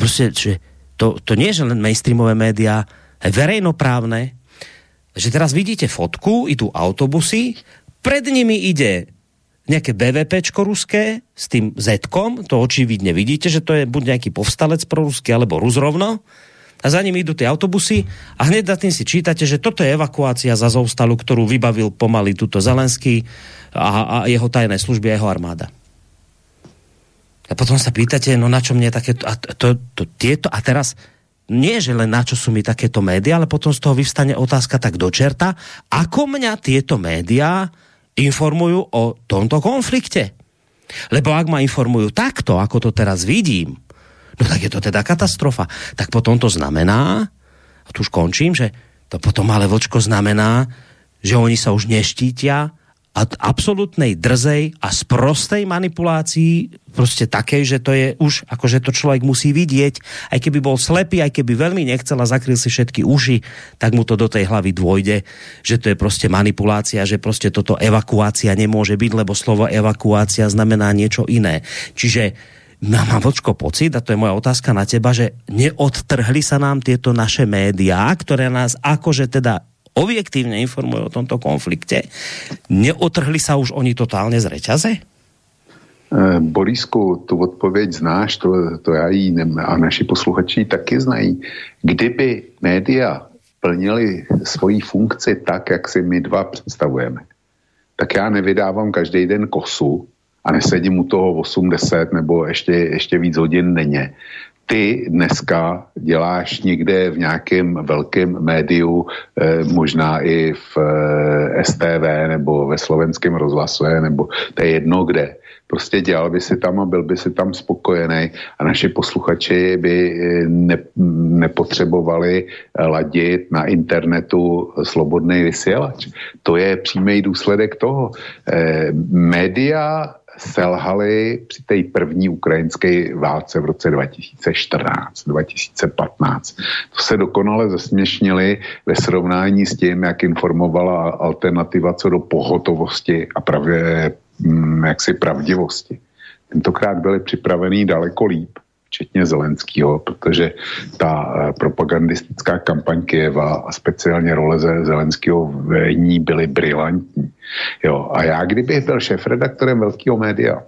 proste, že to, to nie je len mainstreamové médiá, verejnoprávne, že teraz vidíte fotku, idú autobusy, pred nimi ide nejaké BVPčko ruské s tým z to očividne vidíte, že to je buď nejaký povstalec proruský, alebo Rus rovno, a za ním idú tie autobusy a hneď za tým si čítate, že toto je evakuácia za Zoustalu, ktorú vybavil pomaly túto Zelenský a, a jeho tajné služby a jeho armáda. A potom sa pýtate, no na čo mne takéto... A, to, to, tieto, a teraz nie, že len na čo sú mi takéto médiá, ale potom z toho vyvstane otázka tak do čerta, ako mňa tieto médiá informujú o tomto konflikte. Lebo ak ma informujú takto, ako to teraz vidím, No tak je to teda katastrofa. Tak potom to znamená, a tu už končím, že to potom ale vočko znamená, že oni sa už neštítia a absolútnej drzej a sprostej manipulácii proste takej, že to je už, akože to človek musí vidieť, aj keby bol slepý, aj keby veľmi nechcel a zakryl si všetky uši, tak mu to do tej hlavy dôjde, že to je proste manipulácia, že proste toto evakuácia nemôže byť, lebo slovo evakuácia znamená niečo iné. Čiže No, mám vočko pocit, a to je moja otázka na teba, že neodtrhli sa nám tieto naše médiá, ktoré nás akože teda objektívne informujú o tomto konflikte, neotrhli sa už oni totálně z reťaze? Eh, Borisku, tu odpověď znáš, to, to já nem, a naši posluchači taky znají. Kdyby média plnili svoji funkci tak, jak si my dva představujeme, tak já nevydávám každý den kosu, a nesedím u toho 80 nebo ještě, ještě víc hodin denně. Ty dneska děláš někde v nějakém velkém médiu, eh, možná i v eh, STV nebo ve slovenském rozhlase, nebo to je jedno kde. Prostě dělal by si tam a byl by si tam spokojený a naši posluchači by eh, ne, nepotřebovali ladit na internetu slobodný vysílač. To je přímý důsledek toho. Eh, média selhali při té první ukrajinské válce v roce 2014, 2015. To se dokonale zesměšnili ve srovnání s tím, jak informovala alternativa co do pohotovosti a pravě, mm, jaksi pravdivosti. Tentokrát byli připravení daleko líp včetně Zelenského, protože ta eh, propagandistická kampaň Kieva a speciálně role Zelenského v ní byly brilantní. Jo, a já kdybych byl šéf-redaktorem velkého média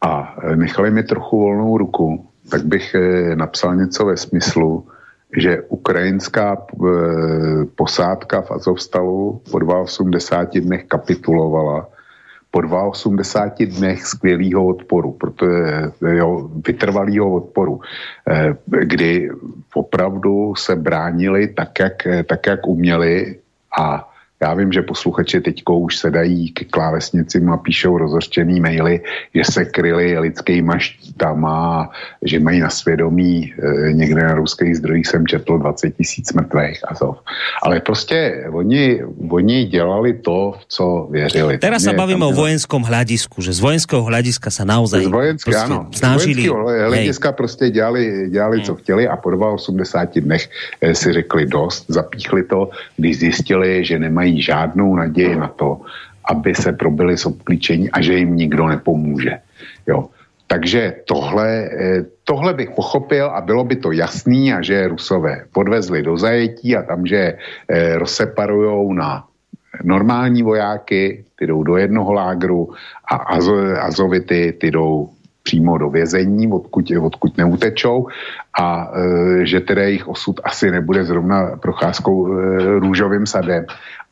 a eh, nechali mi trochu volnou ruku, tak bych eh, napsal něco ve smyslu, že ukrajinská posádka v Azovstalu po 82 dnech kapitulovala po 82 dnech skvělého odporu, protože jo, vytrvalého odporu, eh, kdy opravdu se bránili tak, jak, tak, jak uměli a já vím, že posluchači teďko už sedají k klávesnicím a píšou rozhořčený maily, že se kryli lidskýma štítama, že mají na svědomí e, někde na ruských zdrojích jsem četl 20 tisíc mrtvých Azov. Ale prostě oni, oni dělali to, co věřili. Teraz se bavíme o vojenskom hľadisku, že z vojenského hľadiska sa naozaj z vojenské, ano, snažili. Z vojenského hlediska prostě dělali, dělali co chtěli a po 82 dnech e, si řekli dost, zapíchli to, když zjistili, že nemají nemají žádnou naději na to, aby se probili z obklíčení a že jim nikdo nepomůže. Jo. Takže tohle, eh, tohle bych pochopil a bylo by to jasný a že Rusové podvezli do zajetí a tam, že eh, rozseparujou na normální vojáky, ty jdou do jednoho lágru a Azovity ty jdou přímo do vězení, odkud, odkud neutečou a e, že teda jejich osud asi nebude zrovna procházkou e, růžovým sadem.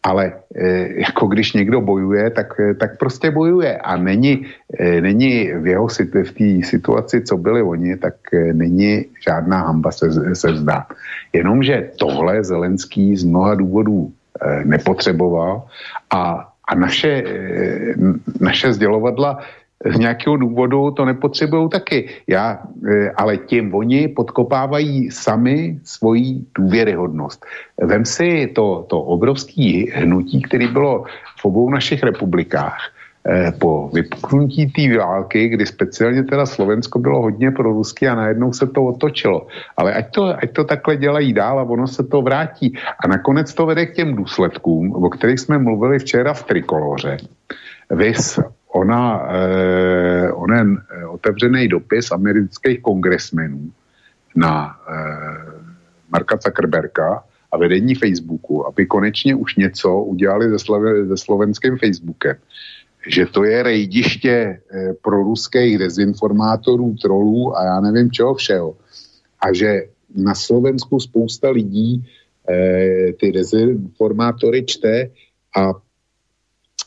Ale e, jako když někdo bojuje, tak, e, tak prostě bojuje a není, e, není v jeho v té situaci, co byli oni, tak není žádná hamba se, se vzdát. Jenomže tohle Zelenský z mnoha důvodů nepotřeboval a, a naše, naše sdělovadla z nějakého důvodu to nepotřebují taky. Já, e, ale tím oni podkopávají sami svoji důvěryhodnost. Vem si to, to obrovské hnutí, které bylo v obou našich republikách e, po vypuknutí té války, kdy speciálně teda Slovensko bylo hodně pro rusky a najednou se to otočilo. Ale ať to, ať to takhle dělají dál a ono se to vrátí. A nakonec to vede k těm důsledkům, o kterých jsme mluvili včera v Trikoloře. Vys ona, eh, onen eh, otevřený dopis amerických kongresmenů na eh, Marka Zuckerberga a vedení Facebooku, aby konečně už něco udělali se, Slove, se slovenským Facebookem. Že to je rejdiště eh, pro ruských dezinformátorů, trolů a já nevím čeho všeho. A že na Slovensku spousta lidí eh, ty dezinformátory čte a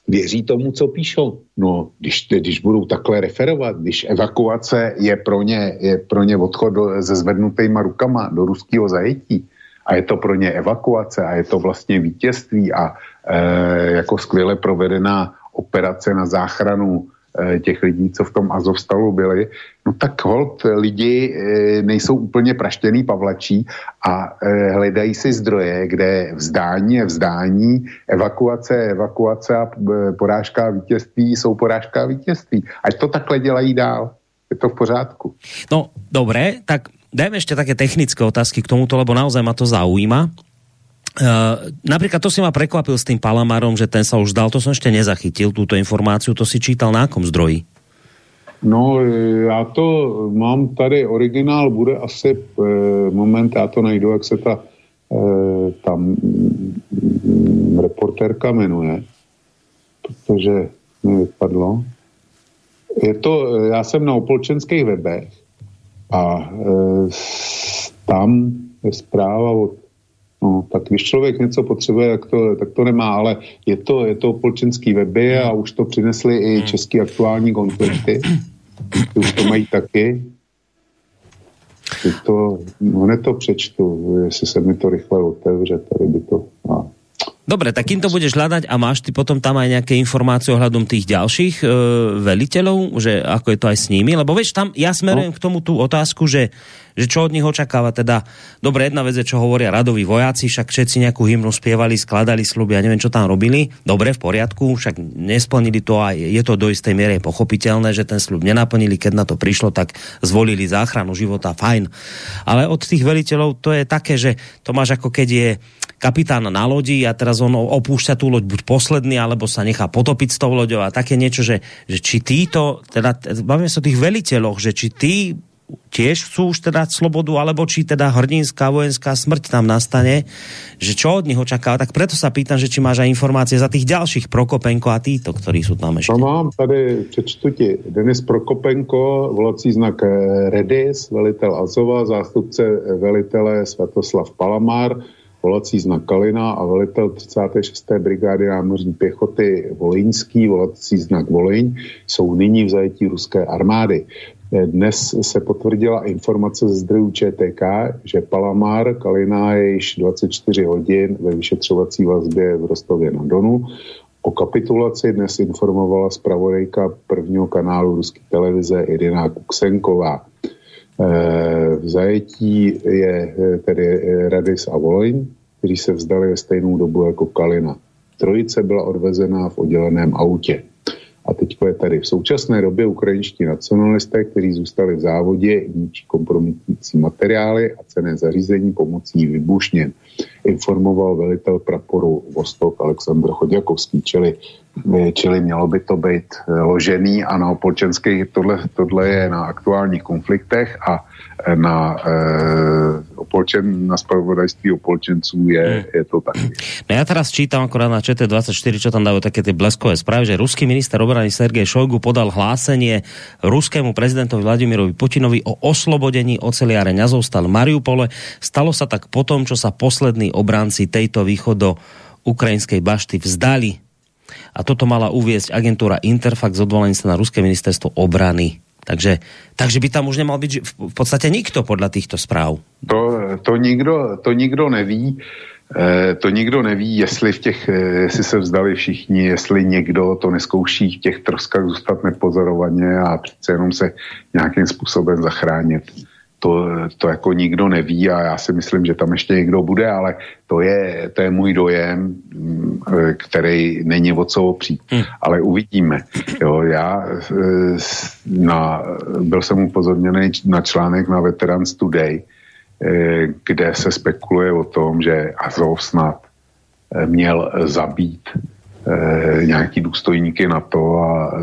věří tomu, co píšou. No, když, když budou takhle referovat, když evakuace je pro ně, je pro ně odchod se zvednutýma rukama do ruského zajetí a je to pro ně evakuace a je to vlastně vítězství a e, jako skvěle provedená operace na záchranu těch lidí, co v tom Azovstalu byli, no tak hold lidi eh, nejsou úplně praštěný pavlačí a eh, hledají si zdroje, kde vzdání je vzdání, evakuace evakuace a porážka a vítězství jsou porážka a vítězství. Ať to takhle dělají dál. Je to v pořádku. No, dobré, tak dajme ešte také technické otázky k tomuto, lebo naozaj ma to zaujíma. Uh, napríklad to si ma prekvapil s tým Palamarom, že ten sa už dal, to som ešte nezachytil, túto informáciu, to si čítal na akom zdroji? No, já to mám tady, originál bude asi, e, moment, já to najdu, jak se ta tam mm, reportérka jmenuje, protože mi vypadlo. Je to, já jsem na opolčenských webech a tam je zpráva od No, tak když člověk něco potřebuje, tak to, tak to nemá, ale je to, je to polčenský weby a už to přinesli i hmm. český aktuální konflikty. Už to mají taky. To, hned to přečtu, jestli se mi to rychle otevře, tady by to... A, Dobre, tak kým to budeš hľadať a máš ty potom tam aj nejaké informácie ohľadom tých ďalších e, veliteľov, že ako je to aj s nimi, lebo vieš, tam ja smerujem no. k tomu tú otázku, že, že čo od nich očakáva, teda, dobre, jedna vec je, čo hovoria radoví vojaci, však všetci nejakú hymnu spievali, skladali sluby a neviem, čo tam robili, dobre, v poriadku, však nesplnili to a je to do istej miery pochopiteľné, že ten slub nenaplnili, keď na to prišlo, tak zvolili záchranu života, fajn. Ale od tých veliteľov to je také, že to máš ako keď je kapitán na lodi a teraz on opúšťa tú loď buď posledný, alebo sa nechá potopiť s tou loďou a také niečo, že, že či títo, teda bavíme sa o tých veliteľoch, že či tí tiež chcú už teda slobodu, alebo či teda hrdinská vojenská smrť tam nastane, že čo od nich očakáva. Tak preto sa pýtam, že či máš aj informácie za tých ďalších Prokopenko a títo, ktorí sú tam ešte. No mám tady, přečtu ti, Denis Prokopenko, volací znak Redis, velitel Azova, zástupce velitele Svetoslav Palamár, volací znak Kalina a velitel 36. brigády námořní pěchoty Volínský, volací znak Volyň, jsou nyní v zajetí ruské armády. Dnes se potvrdila informace ze zdrojů ČTK, že Palamár Kalina je již 24 hodin ve vyšetřovací vazbě v Rostově na Donu. O kapitulaci dnes informovala zpravodajka prvního kanálu ruské televize Irina Kuksenková. Eh, v zajetí je eh, tedy eh, Radis a Voloň, kteří se vzdali ve stejnou dobu jako Kalina. Trojice byla odvezená v odděleném autě. A teď je tady v současné době ukrajinští nacionalisté, kteří zůstali v závodě, ničí kompromitující materiály a cené zařízení pomocí vybušněn. Informoval velitel praporu Vostok Aleksandr Chodjakovský, čili, čili mělo by to být eh, ložený a na opolčenských, tohle, tohle je na aktuálních konfliktech a eh, na e, opolčen, na spravodajství opolčenců je, hmm. je to taky. No ja teraz čítam akorát na ČT24, čo tam dávajú také tie bleskové správy, že ruský minister obrany Sergej Šojgu podal hlásenie ruskému prezidentovi Vladimirovi Putinovi o oslobodení oceliáreň Azovstal Mariupole. Stalo sa tak potom, čo sa poslední obránci tejto východo ukrajinskej bašty vzdali. A toto mala uviesť agentúra Interfax z sa na ruské ministerstvo obrany. Takže, takže by tam už nemal byť v podstate nikto podľa týchto správ. To, to, nikdo, to nikdo neví. E, to nikdo neví, jestli v těch, e, jestli se vzdali všichni, jestli někdo to neskouší v těch troskách zůstat nepozorovaně a přece jenom se nějakým způsobem zachránit to, to jako nikdo neví a já si myslím, že tam ještě někdo bude, ale to je, to je můj dojem, mm, který není o co opřít. Hmm. Ale uvidíme. Jo, já eh, na, byl jsem upozorněný na článek na Veterans Today, eh, kde se spekuluje o tom, že Azov snad eh, měl zabít e, nějaký důstojníky na to a e,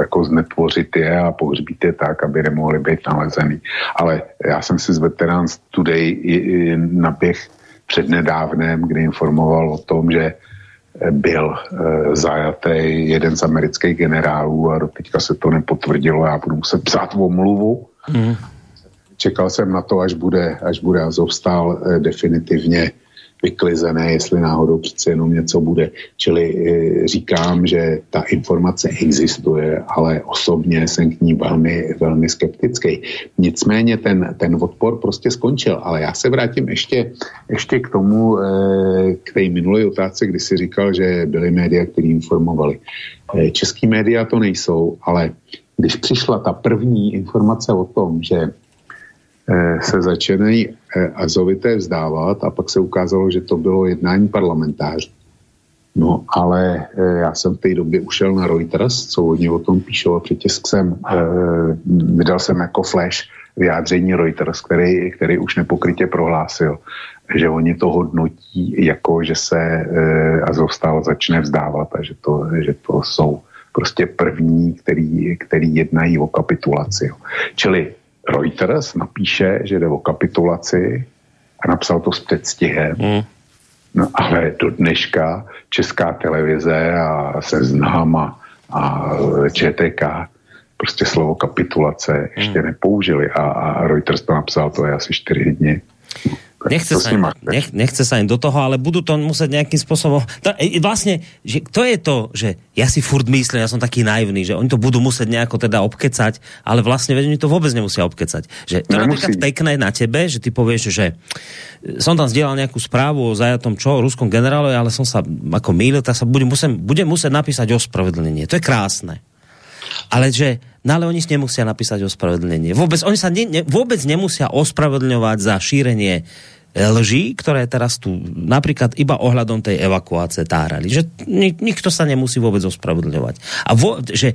jako znetvořit je a pohřbít je tak, aby nemohli být nalezený. Ale já jsem si z Veterans Today naběh přednedávnem, kdy informoval o tom, že byl e, zajatý jeden z amerických generálů a do teďka se to nepotvrdilo. Já budu muset psát omluvu. Mm. Čekal jsem na to, až bude, až bude Azovstál e, definitivně vyklizené, jestli náhodou přece jenom něco bude. Čili e, říkám, že ta informace existuje, ale osobně jsem k ní velmi, velmi skeptický. Nicméně ten, ten odpor prostě skončil, ale já se vrátím ještě, ještě k tomu, e, k té minulé otázce, kdy si říkal, že byly média, které informovali. E, český média to nejsou, ale když přišla ta první informace o tom, že Eh, se začínají eh, azovité vzdávat a pak se ukázalo, že to bylo jednání parlamentářů. No, ale eh, já jsem v té době ušel na Reuters, co hodně o tom píšou a přitisk jsem, vydal jsem jako flash vyjádření Reuters, který, který už nepokrytě prohlásil, že oni to hodnotí jako, že se Azovstal začne vzdávat a že to, že to jsou prostě první, který, který jednají o kapitulaci. Čili Reuters napíše, že jde o kapitulaci a napsal to s předstihem. Mm. No ale do dneška Česká televize a Seznam a, a ČTK prostě slovo kapitulace ještě mm. nepoužili a, a Reuters to napsal, to je asi 4 dny. Nechce sa, im, nech, nechce sa im do toho, ale budú to musieť nejakým spôsobom... To, e, vlastne, že to je to, že ja si furt myslím, ja som taký naivný, že oni to budú musieť nejako teda obkecať, ale vlastne veď oni to vôbec nemusia obkecať. Že to je napríklad pekné na tebe, že ty povieš, že som tam zdieľal nejakú správu o zajatom čo, o ruskom generálovi, ale som sa ako mýlil, tak sa budem, musím, budem musieť napísať ospravedlnenie. To je krásne. Ale že No ale oni nemusia napísať ospravedlnenie. Vôbec, oni sa ne, ne, vôbec nemusia ospravedlňovať za šírenie lží, ktoré teraz tu napríklad iba ohľadom tej evakuácie tárali. Že nik, nikto sa nemusí vôbec ospravedlňovať. A vo, že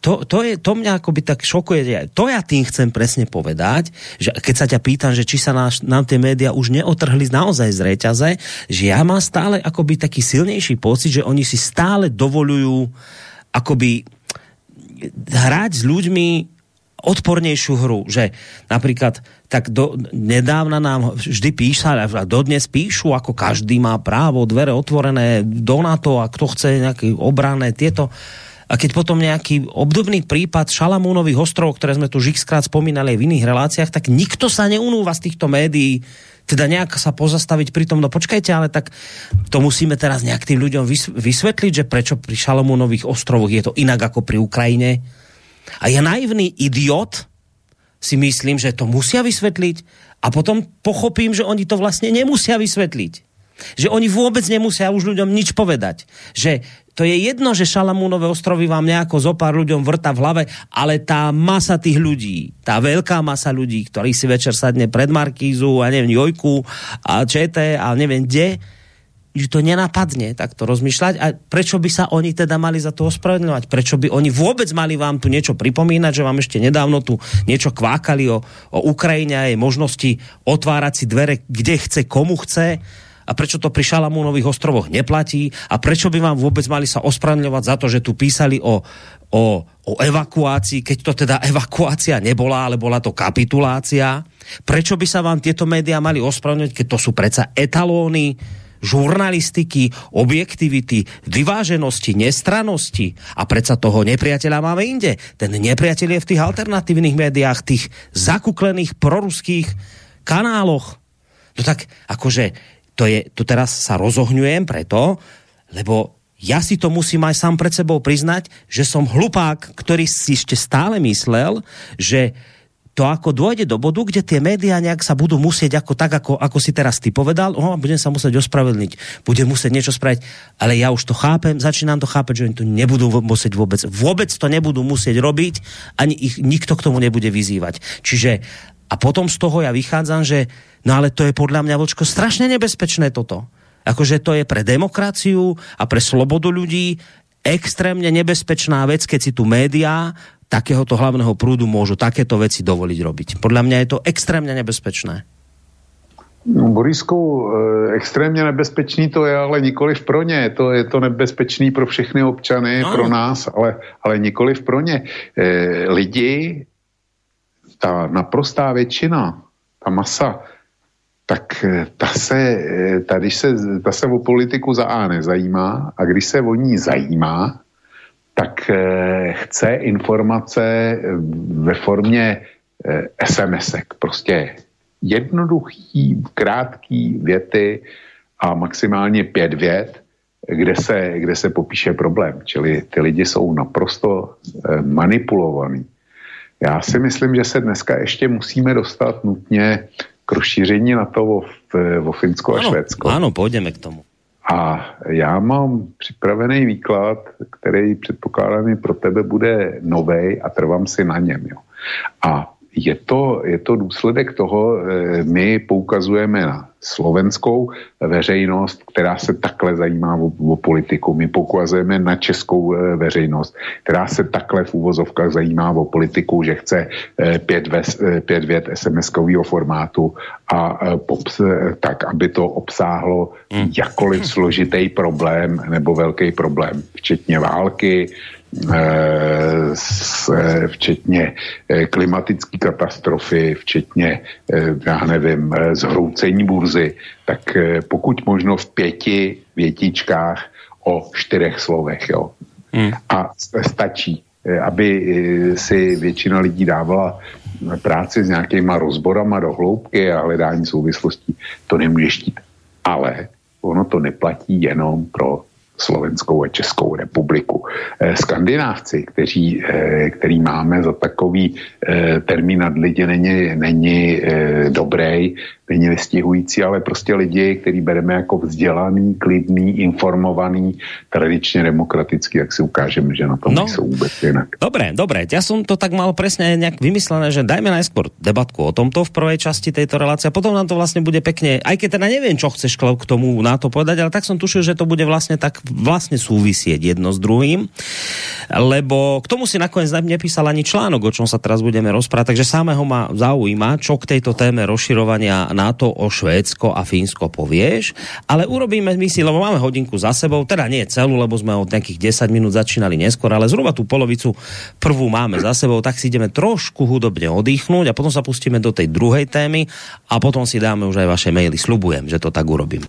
to, to, je, to mňa akoby tak šokuje. To ja tým chcem presne povedať, že keď sa ťa pýtam, že či sa náš, nám tie médiá už neotrhli naozaj z reťaze, že ja mám stále akoby taký silnejší pocit, že oni si stále dovolujú akoby hrať s ľuďmi odpornejšiu hru, že napríklad tak do, nedávna nám vždy písali, a dodnes píšu, ako každý má právo, dvere otvorené do NATO a kto chce nejaké obrané tieto. A keď potom nejaký obdobný prípad Šalamúnových ostrovov, ktoré sme tu xkrát spomínali aj v iných reláciách, tak nikto sa neunúva z týchto médií, teda nejak sa pozastaviť pri tom, no počkajte, ale tak to musíme teraz nejak tým ľuďom vysvetliť, že prečo pri Šalamúnových ostrovoch je to inak ako pri Ukrajine a ja naivný idiot si myslím, že to musia vysvetliť a potom pochopím, že oni to vlastne nemusia vysvetliť. Že oni vôbec nemusia už ľuďom nič povedať. Že to je jedno, že Šalamúnové ostrovy vám nejako zo pár ľuďom vrta v hlave, ale tá masa tých ľudí, tá veľká masa ľudí, ktorí si večer sadne pred Markízu a neviem, Jojku a ČT a neviem kde, že to nenapadne takto rozmýšľať a prečo by sa oni teda mali za to ospravedlňovať? Prečo by oni vôbec mali vám tu niečo pripomínať, že vám ešte nedávno tu niečo kvákali o, o Ukrajine a jej možnosti otvárať si dvere, kde chce, komu chce a prečo to pri Šalamúnových ostrovoch neplatí a prečo by vám vôbec mali sa ospravedlňovať za to, že tu písali o, o, o evakuácii, keď to teda evakuácia nebola, ale bola to kapitulácia. Prečo by sa vám tieto médiá mali ospravedlniť, keď to sú predsa etalóny žurnalistiky, objektivity, vyváženosti, nestranosti a predsa toho nepriateľa máme inde. Ten nepriateľ je v tých alternatívnych médiách, tých zakuklených proruských kanáloch. No tak akože to, je, to teraz sa rozohňujem preto, lebo ja si to musím aj sám pred sebou priznať, že som hlupák, ktorý si ešte stále myslel, že to ako dôjde do bodu, kde tie médiá nejak sa budú musieť ako tak, ako, ako si teraz ty povedal, oh, budem sa musieť ospravedlniť, budem musieť niečo spraviť, ale ja už to chápem, začínam to chápať, že oni to nebudú musieť vôbec, vôbec to nebudú musieť robiť, ani ich nikto k tomu nebude vyzývať. Čiže a potom z toho ja vychádzam, že no ale to je podľa mňa, Vočko, strašne nebezpečné toto akože to je pre demokraciu a pre slobodu ľudí extrémne nebezpečná vec, keď si tu médiá takéhoto hlavného prúdu môžu takéto veci dovoliť robiť. Podľa mňa je to extrémně nebezpečné. No, Borisku, eh, extrémně nebezpečný to je, ale nikoliv pro ně. To je to nebezpečný pro všechny občany, no. pro nás, ale, ale nikoliv pro ně. E, lidi, ta naprostá většina, ta masa, tak eh, ta se, eh, ta, když se, ta se o politiku za A nezajímá a když se o ní zajímá, tak eh, chce informace ve formě SMSek. Prostě jednoduchý, krátký věty a maximálně pět vět, kde se, kde se popíše problém. Čili ty lidi jsou naprosto manipulovaní. Já si myslím, že se dneska ještě musíme dostat nutně k rozšíření na to vo, vo Finsko a Švédsko. Ano, půjdeme k tomu. A já mám připravený výklad, který předpokládám pro tebe bude novej a trvám si na něm. Jo. A je to, je to důsledek toho, eh, my poukazujeme na slovenskou veřejnost, která se takhle zajímá o, o politiku. My poukazujeme na českou eh, veřejnost, která se takhle v úvozovkách zajímá o politiku, že chce eh, pět, ves, pět vět SMS-kového formátu a pops, tak, aby to obsáhlo hmm. jakoliv složitý problém nebo velký problém, včetně války, Eh, eh, včetně eh, klimatické katastrofy, včetně, já nevím, zhroucení burzy, tak pokud možno v pěti větičkách o čtyřech slovech, jo. Hmm. A stačí, aby si většina lidí dávala práci s nějakýma rozborama do hloubky a hledání souvislostí. To nemůže štít. Ale ono to neplatí jenom pro Slovenskou a Českou republiku. Eh, skandinávci, kteří, eh, který máme za takový eh, termín nad lidi, není, není dobrý, není vystihující, ale prostě lidi, který bereme jako vzdělaný, klidný, informovaný, tradičně demokratický, jak si ukážeme, že na tom no, jsou vůbec jinak. Dobré, dobré. Ja som to tak mal presne nejak vymyslené, že dajme najskôr debatku o tomto v prvej časti tejto relácie a potom nám to vlastne bude pekne, aj keď teda neviem, čo chceš k tomu na to povedať, ale tak som tušil, že to bude vlastne tak vlastne súvisieť jedno s druhým, lebo k tomu si nakoniec nepísal ani článok, o čom sa teraz budeme rozprávať, takže samého ma zaujíma, čo k tejto téme rozširovania NATO o Švédsko a Fínsko povieš, ale urobíme my si, lebo máme hodinku za sebou, teda nie celú, lebo sme od nejakých 10 minút začínali neskôr, ale zhruba tú polovicu prvú máme za sebou, tak si ideme trošku hudobne oddychnúť a potom sa pustíme do tej druhej témy a potom si dáme už aj vaše maily. Slubujem, že to tak urobím.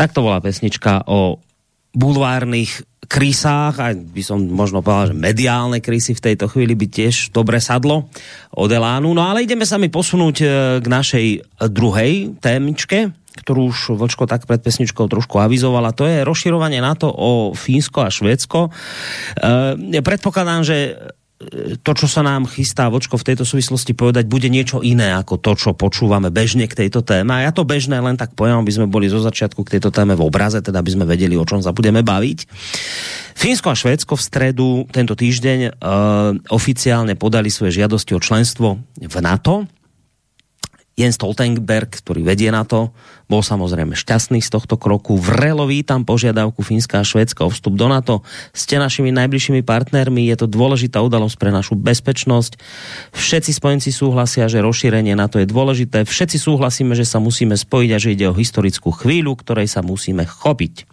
Tak to bola pesnička o bulvárnych krysách, a by som možno povedal, že mediálne krysy v tejto chvíli by tiež dobre sadlo od Elánu. No ale ideme sa mi posunúť e, k našej druhej témičke, ktorú už Vlčko tak pred pesničkou trošku avizovala, to je rozširovanie NATO o Fínsko a Švédsko. E, predpokladám, že to, čo sa nám chystá Vočko v tejto súvislosti povedať, bude niečo iné ako to, čo počúvame bežne k tejto téme. A ja to bežné len tak poviem, aby sme boli zo začiatku k tejto téme v obraze, teda aby sme vedeli, o čom sa budeme baviť. Fínsko a Švédsko v stredu tento týždeň e, oficiálne podali svoje žiadosti o členstvo v NATO. Jens Stoltenberg, ktorý vedie na to, bol samozrejme šťastný z tohto kroku. Vrelo vítam požiadavku Fínska a Švédska o vstup do NATO. Ste našimi najbližšími partnermi, je to dôležitá udalosť pre našu bezpečnosť. Všetci spojenci súhlasia, že rozšírenie NATO je dôležité. Všetci súhlasíme, že sa musíme spojiť a že ide o historickú chvíľu, ktorej sa musíme chopiť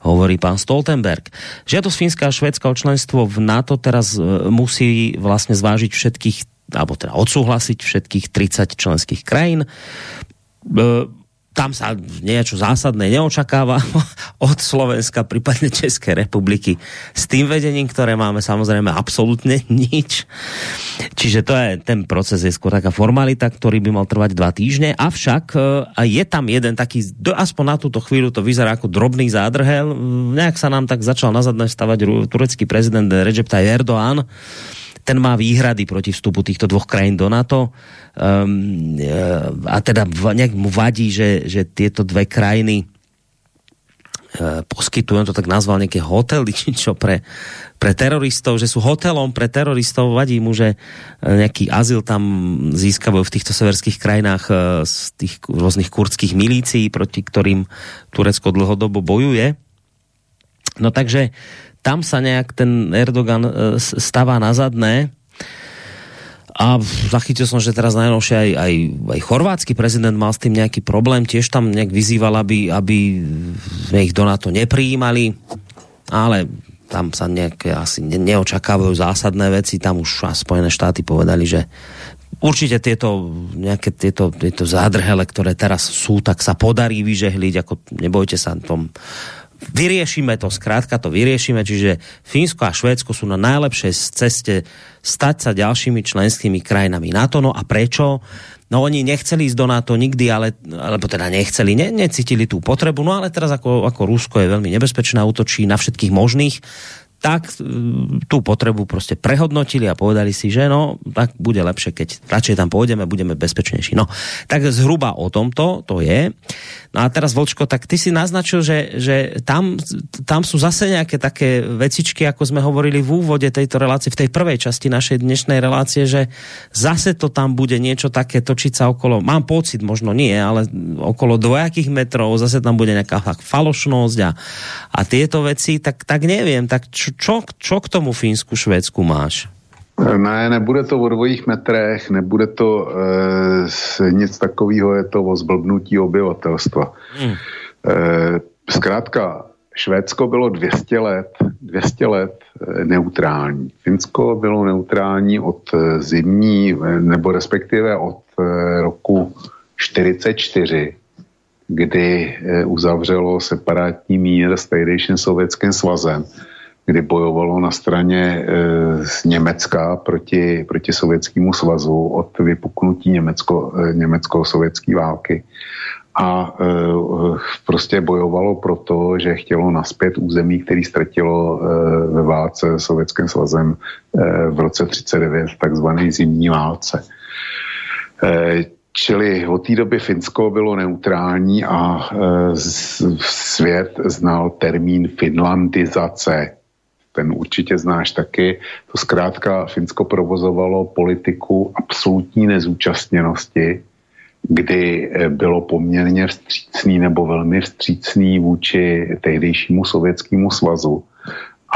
hovorí pán Stoltenberg. Žiadosť Fínska a Švédska o členstvo v NATO teraz e, musí vlastne zvážiť všetkých alebo teda odsúhlasiť všetkých 30 členských krajín. E, tam sa niečo zásadné neočakáva od Slovenska, prípadne Českej republiky. S tým vedením, ktoré máme, samozrejme absolútne nič. Čiže to je, ten proces je skôr taká formalita, ktorý by mal trvať dva týždne. Avšak e, je tam jeden taký, aspoň na túto chvíľu to vyzerá ako drobný zádrhel. Nejak sa nám tak začal na stavať turecký prezident Recep Tayyip Erdoğan ten má výhrady proti vstupu týchto dvoch krajín do NATO um, a teda nejak mu vadí, že, že tieto dve krajiny e, poskytujú, to tak nazval nejaké hotely, či čo pre, pre teroristov, že sú hotelom pre teroristov, vadí mu, že e, nejaký azyl tam získavajú v týchto severských krajinách z tých rôznych kurdských milícií, proti ktorým Turecko dlhodobo bojuje. No takže tam sa nejak ten Erdogan e, s- stavá na zadné. A zachytil som, že teraz najnovšie aj, aj, aj chorvátsky prezident mal s tým nejaký problém, tiež tam nejak vyzýval, aby, aby sme ich do NATO neprijímali, ale tam sa nejaké asi ne, neočakávajú zásadné veci, tam už Spojené štáty povedali, že určite tieto, nejaké tieto, tieto zádrhele, ktoré teraz sú, tak sa podarí vyžehliť, ako nebojte sa tom vyriešime to, skrátka to vyriešime, čiže Fínsko a Švédsko sú na najlepšej ceste stať sa ďalšími členskými krajinami NATO. No a prečo? No oni nechceli ísť do NATO nikdy, ale, alebo teda nechceli, ne, necítili tú potrebu, no ale teraz ako, ako Rusko je veľmi nebezpečné, útočí na všetkých možných, tak mm, tú potrebu proste prehodnotili a povedali si, že no, tak bude lepšie, keď radšej tam pôjdeme, budeme bezpečnejší. No, tak zhruba o tomto to je. No a teraz, Volčko, tak ty si naznačil, že, že tam, tam sú zase nejaké také vecičky, ako sme hovorili v úvode tejto relácie, v tej prvej časti našej dnešnej relácie, že zase to tam bude niečo také točiť sa okolo, mám pocit, možno nie, ale okolo dvojakých metrov, zase tam bude nejaká falošnosť a, a tieto veci, tak, tak neviem, tak čo, čo, čo k tomu Fínsku, Švédsku máš? Ne, nebude to o dvojích metrech, nebude to e, nic takového, je to o zblbnutí obyvatelstva. Hmm. E, zkrátka, Švédsko bylo 200 let, 200 let e, neutrální. Finsko bylo neutrální od e, zimní, e, nebo respektive od roku 44, kdy uzavřelo separátní mír s tehdejším sovětským svazem kdy bojovalo na straně e, z Německa proti, proti Sovětskému svazu od vypuknutí Německo, e, německo-sovětské války. A e, prostě bojovalo proto, že chtělo naspět území, který ztratilo ve válce Sovětským svazem v roce 39, takzvaný zimní válce. Čili od té doby Finsko bylo neutrální a svět znal termín finlandizace, ten určitě znáš taky. To zkrátka Finsko provozovalo politiku absolutní nezúčastněnosti, kdy eh, bylo poměrně vstřícný nebo velmi vstřícný vůči tehdejšímu sovětskému svazu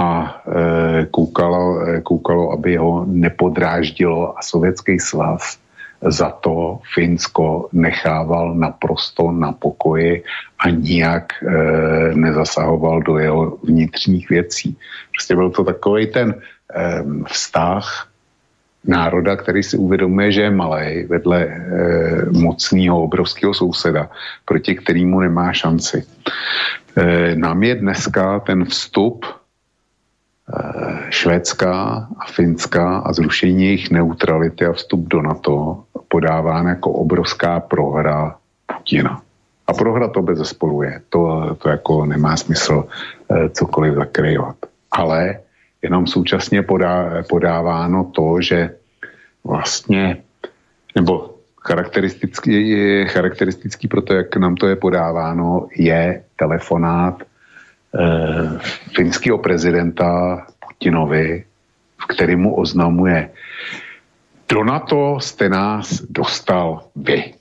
a e, koukalo, eh, koukalo, aby ho nepodráždilo a sovětský svaz za to Finsko nechával naprosto na pokoji a nijak e, nezasahoval do jeho vnitřních věcí. Prostě byl to takový ten e, vztah národa, který si uvědomuje, že je malý vedle e, mocného obrovského souseda, proti kterému nemá šanci. E, nám je dneska ten vstup Eh, Švédska a Finska a zrušení jejich neutrality a vstup do NATO podáván jako obrovská prohra Putina. A prohra to bez zesporu je. To, to jako nemá smysl eh, cokoliv zakrývat. Ale jenom současně podá, podáváno to, že vlastně, nebo charakteristický, charakteristický pro to, jak nám to je podáváno, je telefonát Eh, finského prezidenta Putinovi, v kterém mu oznamuje, do NATO jste nás dostal vy.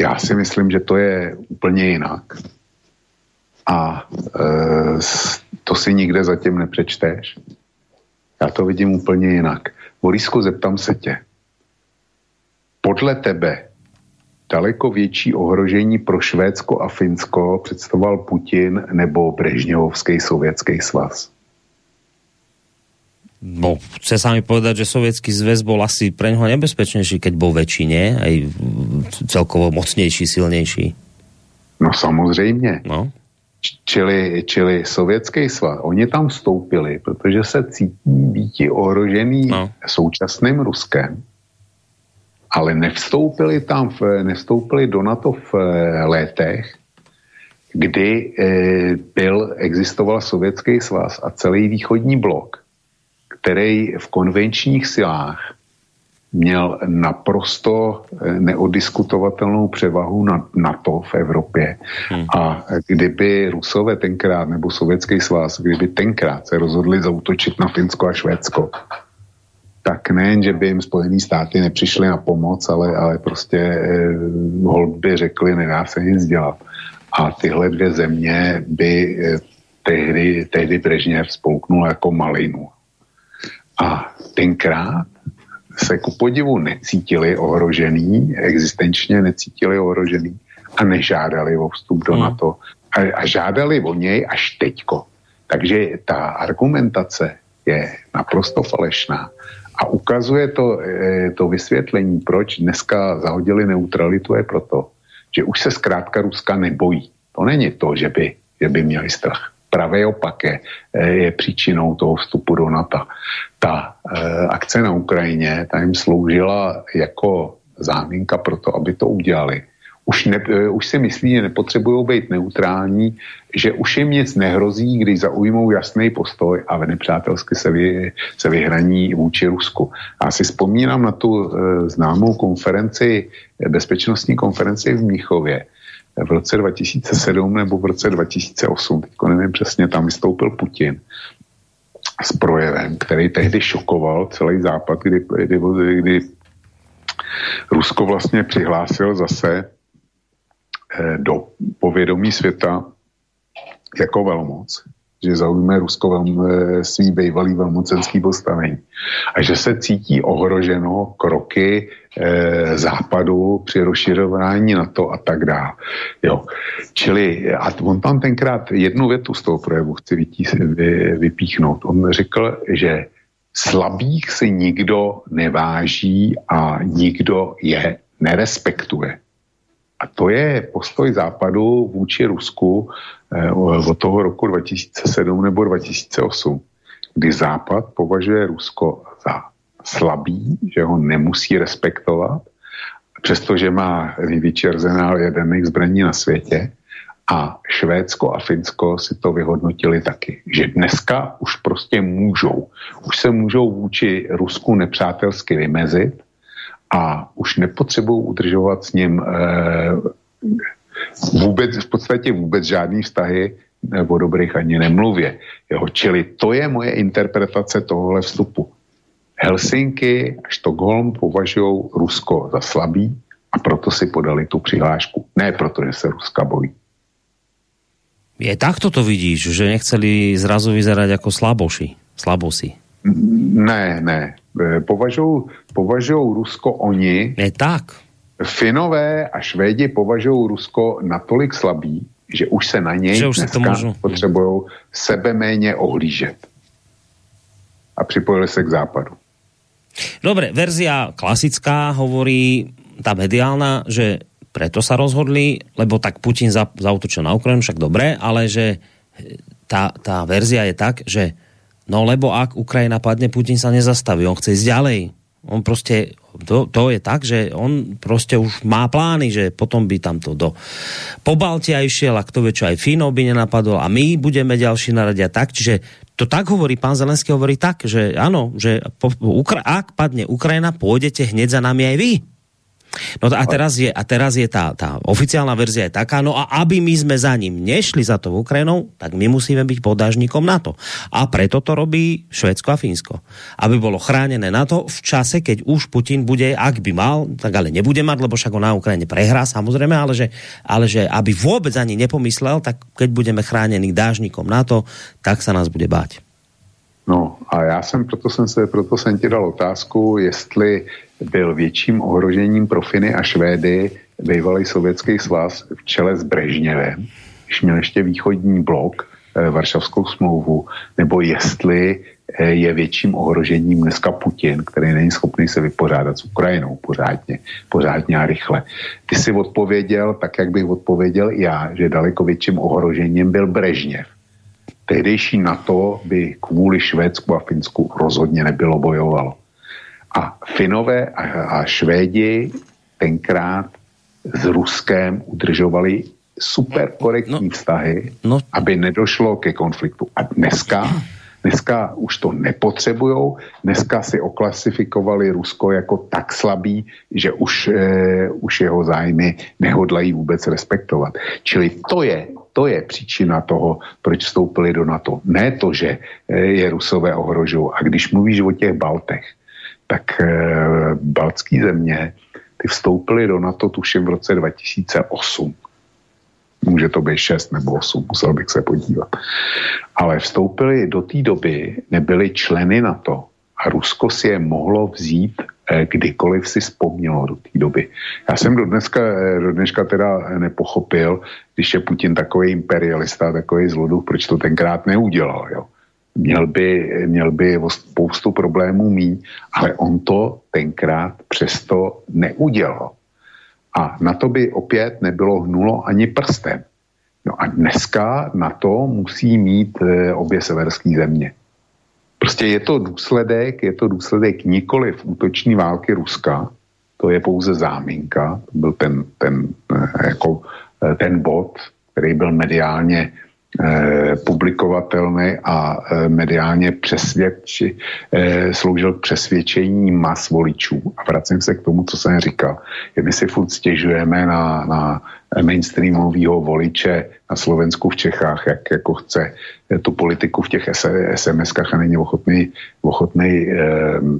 Já si myslím, že to je úplně jinak. A e, to si nikde zatím nepřečteš. Já to vidím úplně jinak. Borisku, zeptám se tě. Podle tebe daleko větší ohrožení pro Švédsko a Finsko představoval Putin nebo Brežňovský sovětský svaz? No, chce sa mi povedať, že sovietský zväz bol asi pre neho nebezpečnejší, keď bol väčší, nie? Aj celkovo mocnejší, silnejší. No samozřejmě. No. Čili, čili sovětský svaz, oni tam vstoupili, protože se cítí být ohrožený no. současným Ruskem ale nevstoupili tam, v, nevstoupili do NATO v eh, létech, kdy e, byl, existoval Sovětský svaz a celý východní blok, který v konvenčních silách měl naprosto eh, neodiskutovatelnou převahu na NATO v Evropě. Hmm. A kdyby Rusové tenkrát, nebo Sovětský svaz, kdyby tenkrát se rozhodli zautočit na Finsko a Švédsko, tak nejen, že by jim Spojené státy nepřišly na pomoc, ale, ale prostě eh, hold by řekli, nedá se nic dělat. A tyhle dvě země by eh, tehdy, tehdy Brežněv spolknul jako malinu. A tenkrát se ku podivu necítili ohrožený, existenčně necítili ohrožený a nežádali o vstup do hmm. NATO. A, a žádali o něj až teďko. Takže ta argumentace je naprosto falešná a ukazuje to, eh, to vysvětlení, proč dneska zahodili neutralitu, je proto, že už se zkrátka Ruska nebojí. To není to, že by, že by měli strach. Pravé opak je, eh, je příčinou toho vstupu do NATO. Ta e, akce na Ukrajině, ta jim sloužila jako záminka pro to, aby to udělali. Už, ne, eh, už si myslí, že nepotřebují být neutrální, že už jim nic nehrozí, když zaujmou jasný postoj a nepřátelsky se, vy, se vyhraní vůči Rusku. Já si vzpomínám na tu e, známou konferenci, bezpečnostní konferenci v Míchově v roce 2007 nebo v roce 2008, teďko nevím přesně, tam vystoupil Putin s projevem, který tehdy šokoval celý západ, kdy, kdy, kdy Rusko vlastně přihlásil zase do povědomí světa jako velmoc, že zaujme Rusko velm, eh, svý bývalý velmocenský postavení a že se cítí ohroženo kroky e, západu při rozšiřování NATO a tak dále. Jo. Čili, a on tam tenkrát jednu větu z toho projevu chci vytí, vy, vypíchnout. On řekl, že slabých si nikdo neváží a nikdo je nerespektuje. A to je postoj západu vůči Rusku eh, od toho roku 2007 nebo 2008, kdy západ považuje Rusko za slabý, že ho nemusí respektovat, přestože má největší arzenál jaderných zbraní na světě, a Švédsko a Finsko si to vyhodnotili taky, že dneska už prostě můžou. Už se můžou vůči Rusku nepřátelsky vymezit a už nepotřebují udržovat s ním eh, vůbec, v podstatě vůbec žádný vztahy o dobrých ani nemluvě. Jo, čili to je moje interpretace tohohle vstupu. Helsinky a Štokholm považují Rusko za slabý a proto si podali tu přihlášku. Ne proto, že se Ruska bojí. Je takto to vidíš, že nechceli zrazu vyzerať ako slaboši, slabosi. Ne, ne. E, považují, považují Rusko oni. Je tak. Finové a Švédi považují Rusko natolik slabý, že už se na něj že už dneska to potřebují sebe méně ohlížet. A připojili se k západu. Dobre, verzia klasická hovorí, tá mediálna, že preto sa rozhodli, lebo tak Putin zautočil na Ukrajinu, však dobre, ale že tá, tá verzia je tak, že No lebo ak Ukrajina padne, Putin sa nezastaví, on chce ísť ďalej. On proste, to, to je tak, že on proste už má plány, že potom by tam to do Pobaltia išiel a kto vie, čo aj Fínov by nenapadol a my budeme ďalší naradia tak. Čiže to tak hovorí, pán Zelenský hovorí tak, že áno, že po, Ukra- ak padne Ukrajina, pôjdete hneď za nami aj vy. No a teraz je, a teraz je tá, tá oficiálna verzia je taká, no a aby my sme za ním nešli za to Ukrajinou, tak my musíme byť podážnikom NATO. A preto to robí Švedsko a Fínsko. Aby bolo chránené NATO v čase, keď už Putin bude, ak by mal, tak ale nebude mať, lebo však ho na Ukrajine prehrá samozrejme, ale že, ale že aby vôbec ani nepomyslel, tak keď budeme chránení dážnikom NATO, tak sa nás bude báť. No a já jsem, proto jsem, se, proto jsem ti dal otázku, jestli byl větším ohrožením pro Finy a Švédy bývalý sovětský svaz v čele s Brežněvem, když měl ještě východní blok, e, Varšavskou smlouvu, nebo jestli e, je větším ohrožením dneska Putin, který není schopný se vypořádat s Ukrajinou pořádně, pořádně a rychle. Ty si odpověděl, tak jak bych odpověděl já, že daleko větším ohrožením byl Brežněv. Tehdejší NATO by kvůli Švédsku a Finsku rozhodně nebylo bojovalo. A Finové a, a Švédi tenkrát s Ruskem udržovali super korektní no, vztahy, no. aby nedošlo ke konfliktu. A dneska, dneska už to nepotřebujou, dneska si oklasifikovali Rusko jako tak slabý, že už, e, už jeho zájmy nehodlají vůbec respektovat. Čili to je, to je příčina toho, proč vstoupili do NATO. Ne to, že e, je Rusové ohrožují. A když mluvíš o těch Baltech, tak e, baltský země, ty vstoupily do NATO tuším v roce 2008. Může to být 6 nebo 8, musel bych se podívat. Ale vstoupili do té doby, nebyli členy NATO a Rusko si je mohlo vzít e, kdykoliv si vzpomnělo do té doby. Já jsem do dneska, e, do dneška teda nepochopil, když je Putin takový imperialista, takový zloduch, proč to tenkrát neudělal. Jo? Měl by, měl by spoustu problémů mít, ale on to tenkrát přesto neudělal. A na to by opět nebylo hnulo ani prstem. No a dneska na to musí mít e, obě severské země. Prostě je to důsledek, je to důsledek nikoli v útoční války Ruska, to je pouze záminka, to byl ten, ten, eh, jako, eh, ten bod, který byl mediálně eh, publikovatelný a eh, mediálně přesvědči, eh, sloužil k přesvědčení mas voličů. A vracím se k tomu, co jsem říkal. My si furt stěžujeme na, na mainstreamového voliče na Slovensku v Čechách, jak jako chce eh, tu politiku v těch SMS-kách a není ochotný, ochotný eh,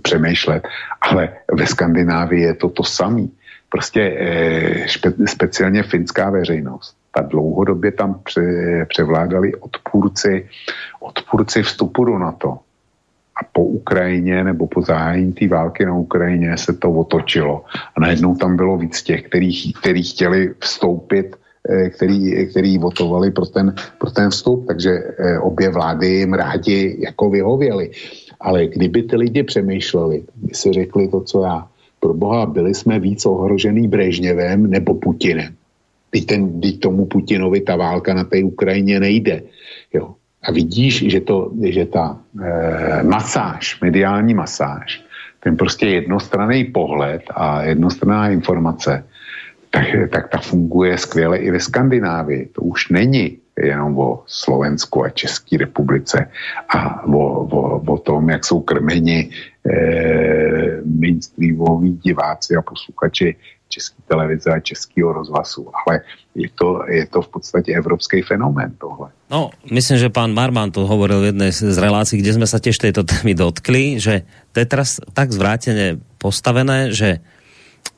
přemýšlet. Ale ve Skandinávii je to to samé. Prostě eh, špe, speciálně finská veřejnost ta dlouhodobě tam pře, převládali odpůrci, odpůrci vstupu do NATO. A po Ukrajině nebo po zahájení té války na Ukrajině se to otočilo. A najednou tam bylo víc těch, který, který chtěli vstoupit eh, který, který votovali pro ten, pro ten vstup, takže eh, obě vlády jim rádi jako vyhověli. Ale kdyby ty lidi přemýšleli, by si řekli to, co já, pro boha, byli jsme víc ohrožený Brežněvem nebo Putinem. Teď, ten, teď tomu Putinovi ta válka na té Ukrajině nejde. Jo. A vidíš, že, to, že ta e, masáž, mediální masáž, ten prostě jednostranný pohled a jednostranná informace, tak, tak ta funguje skvěle i ve Skandinávii. To už není jenom o Slovensku a České republice a o, o, o tom, jak jsou krmeni e, mainstreamoví diváci a posluchači české televize a českého rozhlasu, ale je to, je to v podstatě evropský fenomén tohle. No, myslím, že pán Marman to hovoril v jednej z relácií, kde sme sa tiež tejto témy dotkli, že to je teraz tak zvráteně postavené, že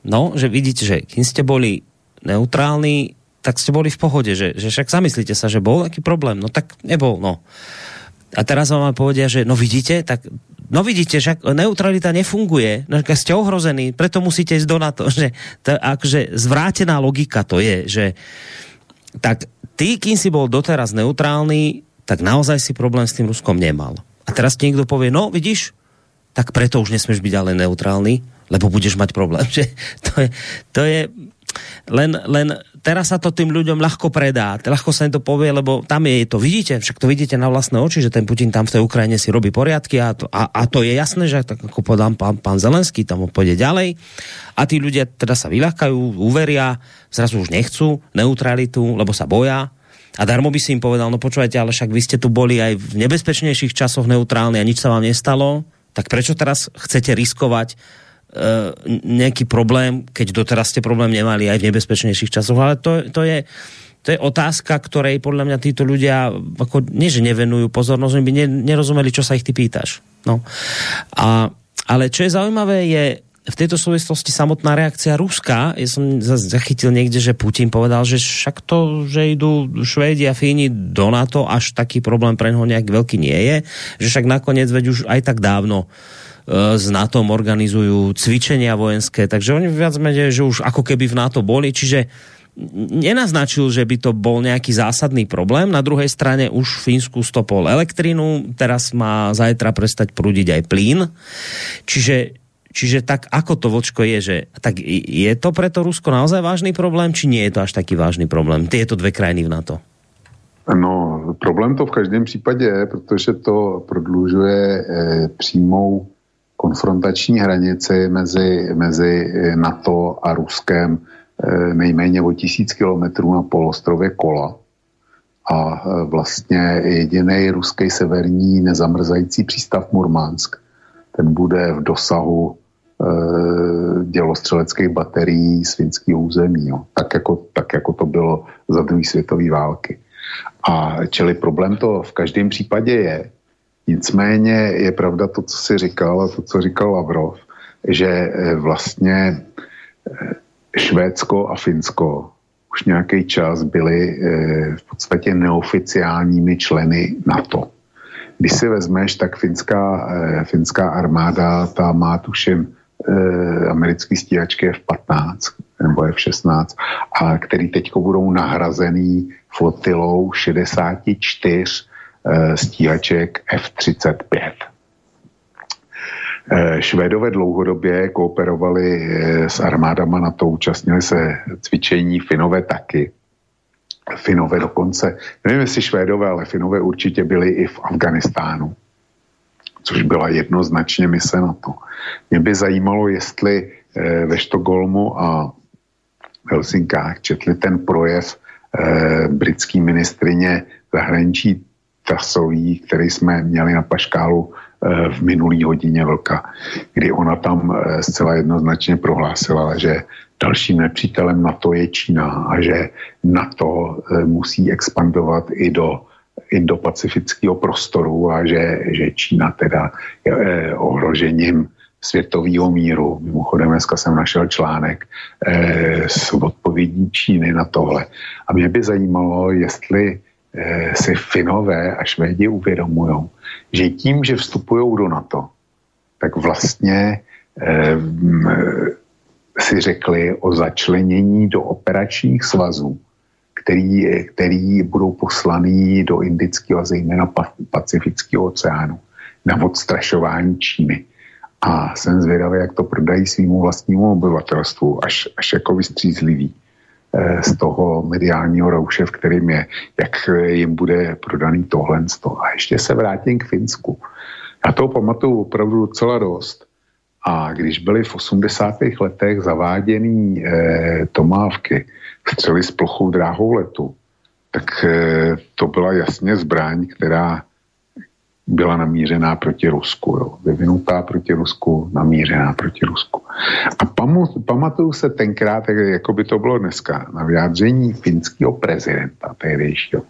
no, že vidíte, že kým ste boli neutrálni, tak ste boli v pohode, že, že však zamyslíte sa, že bol nejaký problém, no tak nebol, no. A teraz vám povedia, že no vidíte, tak No vidíte, že neutralita nefunguje, no, ste ohrození, preto musíte ísť do NATO. Že to, akože zvrátená logika to je, že tak ty, kým si bol doteraz neutrálny, tak naozaj si problém s tým Ruskom nemal. A teraz ti niekto povie, no vidíš, tak preto už nesmieš byť ale neutrálny, lebo budeš mať problém. Že to je, to je len, len teraz sa to tým ľuďom ľahko predá, ľahko sa im to povie, lebo tam je to, vidíte, však to vidíte na vlastné oči, že ten Putin tam v tej Ukrajine si robí poriadky a to, a, a to je jasné, že tak ako podám pán, pán Zelenský, tam ho pôjde ďalej. A tí ľudia teda sa vyľahkajú, uveria, zrazu už nechcú neutralitu, lebo sa boja, a darmo by si im povedal, no počúvajte, ale však vy ste tu boli aj v nebezpečnejších časoch neutrálni a nič sa vám nestalo, tak prečo teraz chcete riskovať nejaký problém, keď doteraz ste problém nemali aj v nebezpečnejších časoch, ale to, to je to je otázka, ktorej podľa mňa títo ľudia ako, nie, že nevenujú pozornosť, by ne, nerozumeli, čo sa ich ty pýtaš. No. A, ale čo je zaujímavé, je v tejto súvislosti samotná reakcia Ruska. Ja som zachytil niekde, že Putin povedal, že však to, že idú Švédi a Fíni do NATO, až taký problém pre neho nejak veľký nie je. Že však nakoniec veď už aj tak dávno uh, E, s NATO organizujú cvičenia vojenské, takže oni viac menej, že už ako keby v NATO boli, čiže nenaznačil, že by to bol nejaký zásadný problém. Na druhej strane už v Fínsku stopol elektrinu, teraz má zajtra prestať prúdiť aj plyn. Čiže, čiže tak ako to vočko je, že tak je to preto Rusko naozaj vážný problém, či nie je to až taký vážný problém? Tieto dve krajiny v NATO. No, problém to v každém případě je, protože to prodlužuje eh, přímou konfrontační hranici mezi, mezi NATO a Ruskem eh, nejméně o tisíc kilometrů na polostrově Kola. A eh, vlastně jediný ruský severní nezamrzající přístav Murmansk, ten bude v dosahu dělostřeleckých baterií svinského území. Jo. Tak, jako, tak jako to bylo za druhé světové války. A čili problém to v každém případě je, Nicméně je pravda to, co si říkal a to, co říkal Lavrov, že eh, vlastně eh, Švédsko a Finsko už nějaký čas byli eh, v podstatě neoficiálními členy NATO. Když si vezmeš, tak finská, finská armáda, ta má tuším americký stíhačky F-15 nebo F-16, a který teď budou nahrazený flotilou 64 Eh, stíhaček F-35. Eh, Švédové dlouhodobě kooperovali eh, s armádama na to, účastnili se cvičení, Finové taky. Finové dokonce, nevím jestli Švédové, ale Finové určitě byli i v Afganistánu, což byla jednoznačně mise na to. Mě by zajímalo, jestli eh, ve Štokholmu a Helsinkách četli ten projev eh, britský ministrině zahraničí Trasový, který jsme měli na Paškálu eh, v minulý hodině vlka, kdy ona tam eh, zcela jednoznačně prohlásila, že dalším nepřítelem NATO je Čína a že NATO eh, musí expandovat i do indo-pacifického prostoru a že, že Čína teda je ohrožením světového míru. Mimochodem, dneska jsem našel článek eh, s odpovědí Číny na tohle. A mě by zajímalo, jestli si Finové a Švédi uvědomují, že tím, že vstupují do NATO, tak vlastně eh, m, si řekli o začlenění do operačních svazů, který, který budou poslaný do Indického a zejména pa- Pacifického oceánu na odstrašování Číny. A jsem zvědavý, jak to prodají svýmu vlastnímu obyvatelstvu, až, až jako vystřízlivý eh, z toho mediálního rouše, v kterým je, jak jim bude prodaný tohle. A ještě se vrátím k Finsku. Já toho pamatuju opravdu docela dost. A když byly v 80. letech zaváděný eh, tomávky, střely s plochou dráhou letu, tak eh, to byla jasně zbraň, která byla namířená proti Rusku. Jo. Vyvinutá proti Rusku, namířená proti Rusku. A pamatuju se tenkrát, jak, jako by to bylo dneska, na vyjádření finského prezidenta tehdejšího,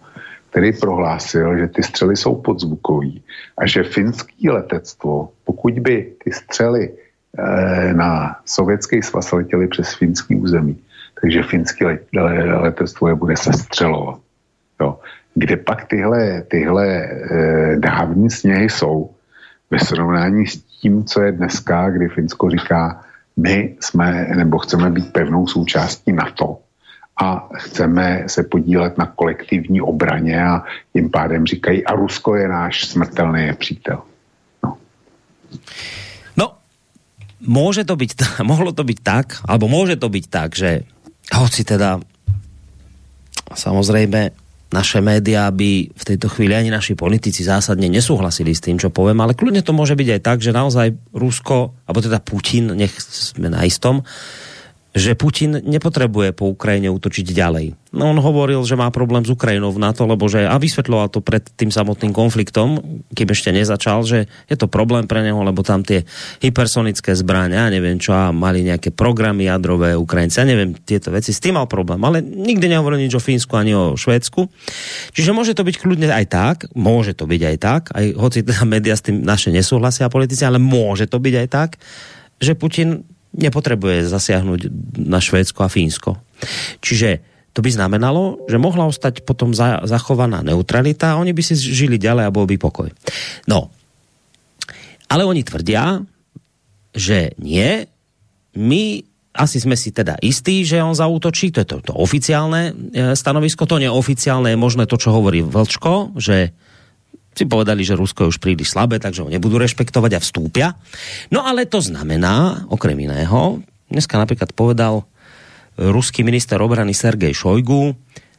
který prohlásil, že ty střely jsou podzvukový a že finský letectvo, pokud by ty střely eh, na sovětský svaz letěly přes finský území, takže finský let, letectvo je bude sestřelovat. Jo. Kde pak tyhle, tyhle eh, dávní sněhy jsou ve srovnání s tím, co je dneska, kdy Finsko říká, my jsme nebo chceme být pevnou součástí NATO a chceme se podílet na kolektivní obraně a tím pádem říkají, a Rusko je náš smrtelný přítel. No. No, môže to byť, mohlo to byť tak, alebo môže to byť tak, že hoci teda samozrejme naše médiá by v tejto chvíli ani naši politici zásadne nesúhlasili s tým, čo poviem, ale kľudne to môže byť aj tak, že naozaj Rusko, alebo teda Putin, nech sme na istom, že Putin nepotrebuje po Ukrajine útočiť ďalej. No on hovoril, že má problém s Ukrajinou v NATO, lebo že, a vysvetľoval to pred tým samotným konfliktom, kým ešte nezačal, že je to problém pre neho, lebo tam tie hypersonické zbrania, neviem čo, a mali nejaké programy jadrové Ukrajinci, ja neviem tieto veci, s tým mal problém, ale nikdy nehovoril nič o Fínsku ani o Švédsku. Čiže môže to byť kľudne aj tak, môže to byť aj tak, aj hoci teda média s tým naše nesúhlasia politici, ale môže to byť aj tak, že Putin nepotrebuje zasiahnuť na Švédsko a Fínsko. Čiže to by znamenalo, že mohla ostať potom za, zachovaná neutralita a oni by si žili ďalej a bol by pokoj. No, ale oni tvrdia, že nie, my asi sme si teda istí, že on zautočí, to je to, to oficiálne e, stanovisko, to neoficiálne je možné to, čo hovorí Vlčko, že si povedali, že Rusko je už príliš slabé, takže ho nebudú rešpektovať a vstúpia. No ale to znamená, okrem iného, dneska napríklad povedal ruský minister obrany Sergej Šojgu,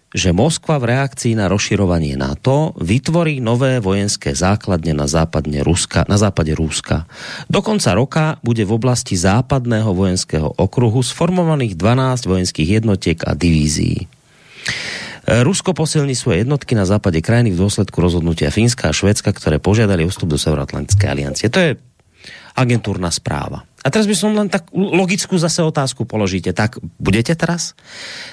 že Moskva v reakcii na rozširovanie NATO vytvorí nové vojenské základne na, západne Ruska, na západe Ruska. Do konca roka bude v oblasti západného vojenského okruhu sformovaných 12 vojenských jednotiek a divízií. Rusko posilní svoje jednotky na západe krajiny v dôsledku rozhodnutia Fínska a Švedska, ktoré požiadali o vstup do Severoatlantickej aliancie. To je agentúrna správa. A teraz by som len tak logickú zase otázku položíte. Tak budete teraz?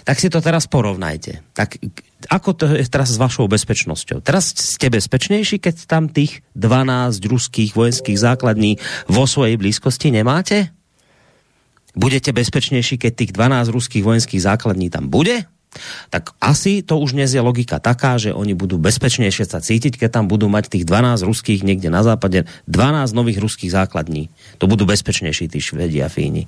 Tak si to teraz porovnajte. Tak ako to je teraz s vašou bezpečnosťou? Teraz ste bezpečnejší, keď tam tých 12 ruských vojenských základní vo svojej blízkosti nemáte? Budete bezpečnejší, keď tých 12 ruských vojenských základní tam bude? Tak asi to už dnes je logika taká, že oni budú bezpečnejšie sa cítiť, keď tam budú mať tých 12 ruských niekde na západe, 12 nových ruských základní. To budú bezpečnejší tí Švedi a Fíni.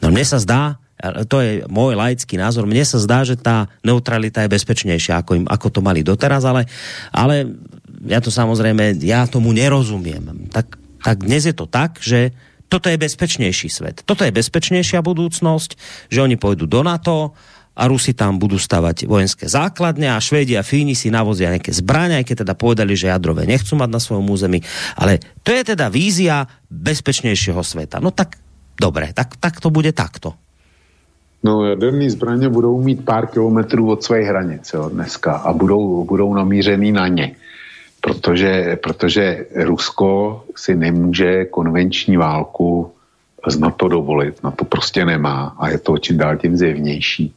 No mne sa zdá, to je môj laický názor, mne sa zdá, že tá neutralita je bezpečnejšia, ako, im, ako to mali doteraz, ale, ale ja to samozrejme, ja tomu nerozumiem. Tak, tak dnes je to tak, že toto je bezpečnejší svet. Toto je bezpečnejšia budúcnosť, že oni pôjdu do NATO, a Rusi tam budú stavať vojenské základne a Švédi a Fíni si navozia nejaké zbrania, aj keď teda povedali, že jadrové nechcú mať na svojom území. Ale to je teda vízia bezpečnejšieho sveta. No tak Dobre, tak, tak to bude takto. No, jaderné zbraně budou mít pár kilometrů od své hranice jo, dneska a budou, budou namířený na ně. Protože, protože Rusko si nemůže konvenční válku z NATO dovolit. Na to prostě nemá a je to čím dál tím zjevnější.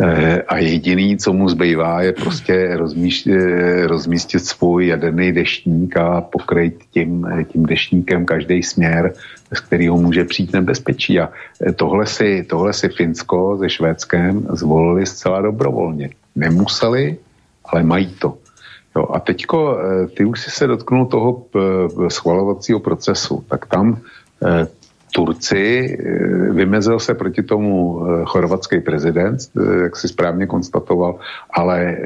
Eh, A jediný, co mu zbývá, je prostě eh, rozmístit svůj jaderný deštník a pokrýt tím, eh, tím deštníkem každý směr, z kterého může přijít nebezpečí. A tohle si, tohle si Finsko se Švédskem zvolili zcela dobrovolně. Nemuseli, ale mají to. Jo, a teďko, ty už si se dotknul toho schvalovacího procesu, tak tam Turci, eh, vymezil se proti tomu eh, chorvatský prezident, eh, jak si správně konstatoval, ale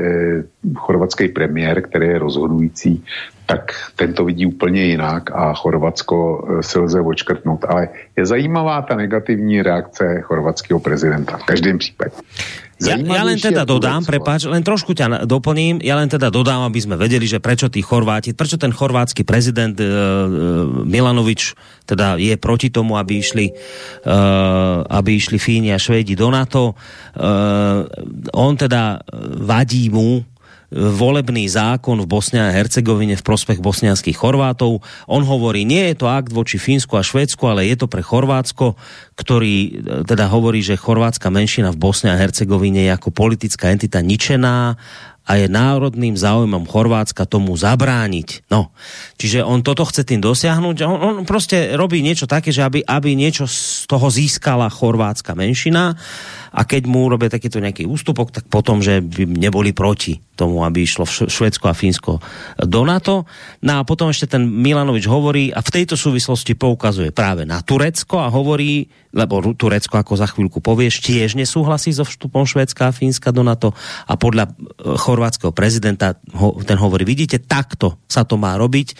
chorvatský premiér, který je rozhodující, tak ten to vidí úplně jinak a Chorvatsko si lze očkrtnout. Ale je zajímavá ta negativní reakce chorvatského prezidenta v každém případě. Ja, ja len teda dodám, prepáč, len trošku ťa doplním, ja len teda dodám, aby sme vedeli, že prečo tí Chorváti, prečo ten chorvátsky prezident e, e, Milanovič teda je proti tomu, aby išli, e, aby išli Fíni a Švédi do NATO. E, on teda vadí mu volebný zákon v Bosne a Hercegovine v prospech bosnianských Chorvátov. On hovorí, nie je to akt voči Fínsku a Švédsku, ale je to pre Chorvátsko, ktorý e, teda hovorí, že chorvátska menšina v Bosne a Hercegovine je ako politická entita ničená a je národným záujmom Chorvátska tomu zabrániť. No, čiže on toto chce tým dosiahnuť. On, on proste robí niečo také, že aby, aby niečo z toho získala chorvátska menšina a keď mu urobia takýto nejaký ústupok, tak potom, že by neboli proti tomu, aby išlo Švedsko a Fínsko do NATO. No a potom ešte ten Milanovič hovorí a v tejto súvislosti poukazuje práve na Turecko a hovorí, lebo Turecko, ako za chvíľku povieš, tiež nesúhlasí so vstupom Švedska a Fínska do NATO a podľa e, chorvátskeho prezidenta ten hovorí, vidíte, takto sa to má robiť.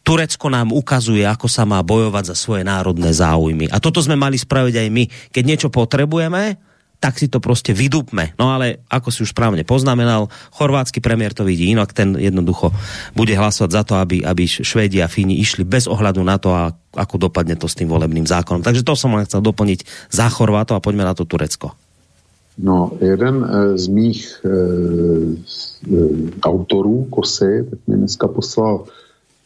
Turecko nám ukazuje, ako sa má bojovať za svoje národné záujmy. A toto sme mali spraviť aj my. Keď niečo potrebujeme, tak si to proste vydupme. No ale, ako si už správne poznamenal, chorvátsky premiér to vidí inak, ten jednoducho bude hlasovať za to, aby, aby Švédi a Fíni išli bez ohľadu na to, a ako dopadne to s tým volebným zákonom. Takže to som len chcel doplniť za Chorvátov a poďme na to Turecko. No, jeden eh, z mých e, autorů Kosy, tak mi dneska poslal,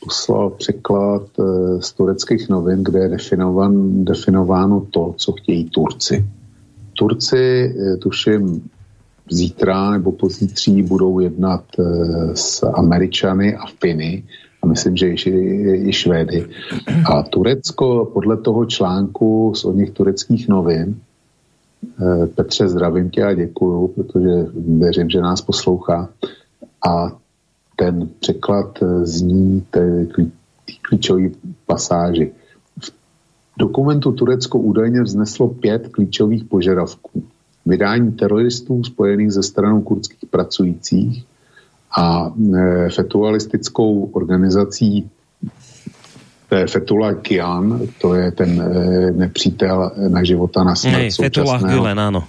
poslal překlad e, z tureckých novin, kde je definovan, definováno to, co chtějí Turci. Turci, e, tuším, zítra nebo pozítří budou jednat e, s Američany a Finy a myslím, že i, i Švédy. A Turecko podle toho článku z od nich tureckých novin Eh, Petře, zdravím tě a děkuju, protože věřím, že nás poslouchá. A ten překlad eh, zní té klíčové pasáži. Dokumentu Turecko údajně vzneslo pět klíčových požadavků. Vydání teroristů spojených ze stranou kurdských pracujících a e, fetualistickou organizací to je Fethullah Kian, to je ten e, nepřítel na života na smrt současného, Gülen, áno.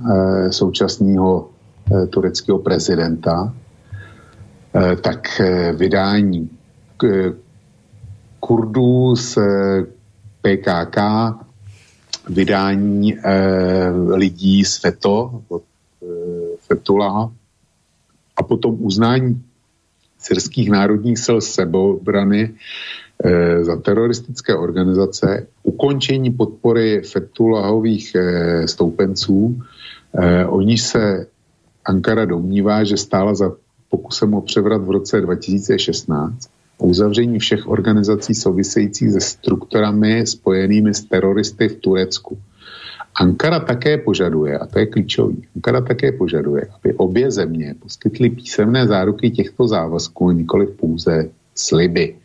e, současného e, tureckého prezidenta, e, tak e, vydání k, Kurdů z e, PKK, vydání e, lidí z FETO, od e, Fetulaha, a potom uznání syrských národních sil sebeobrany e, za teroristické organizace, ukončení podpory Fetulahových e, stoupenců. E, oni se Ankara domnívá, že stála za pokusem o převrat v roce 2016 o uzavření všech organizací souvisejících se strukturami spojenými s teroristy v Turecku. Ankara také požaduje, a to je klíčový, Ankara také požaduje, aby obě země poskytly písemné záruky těchto závazků, nikoli pouze sliby.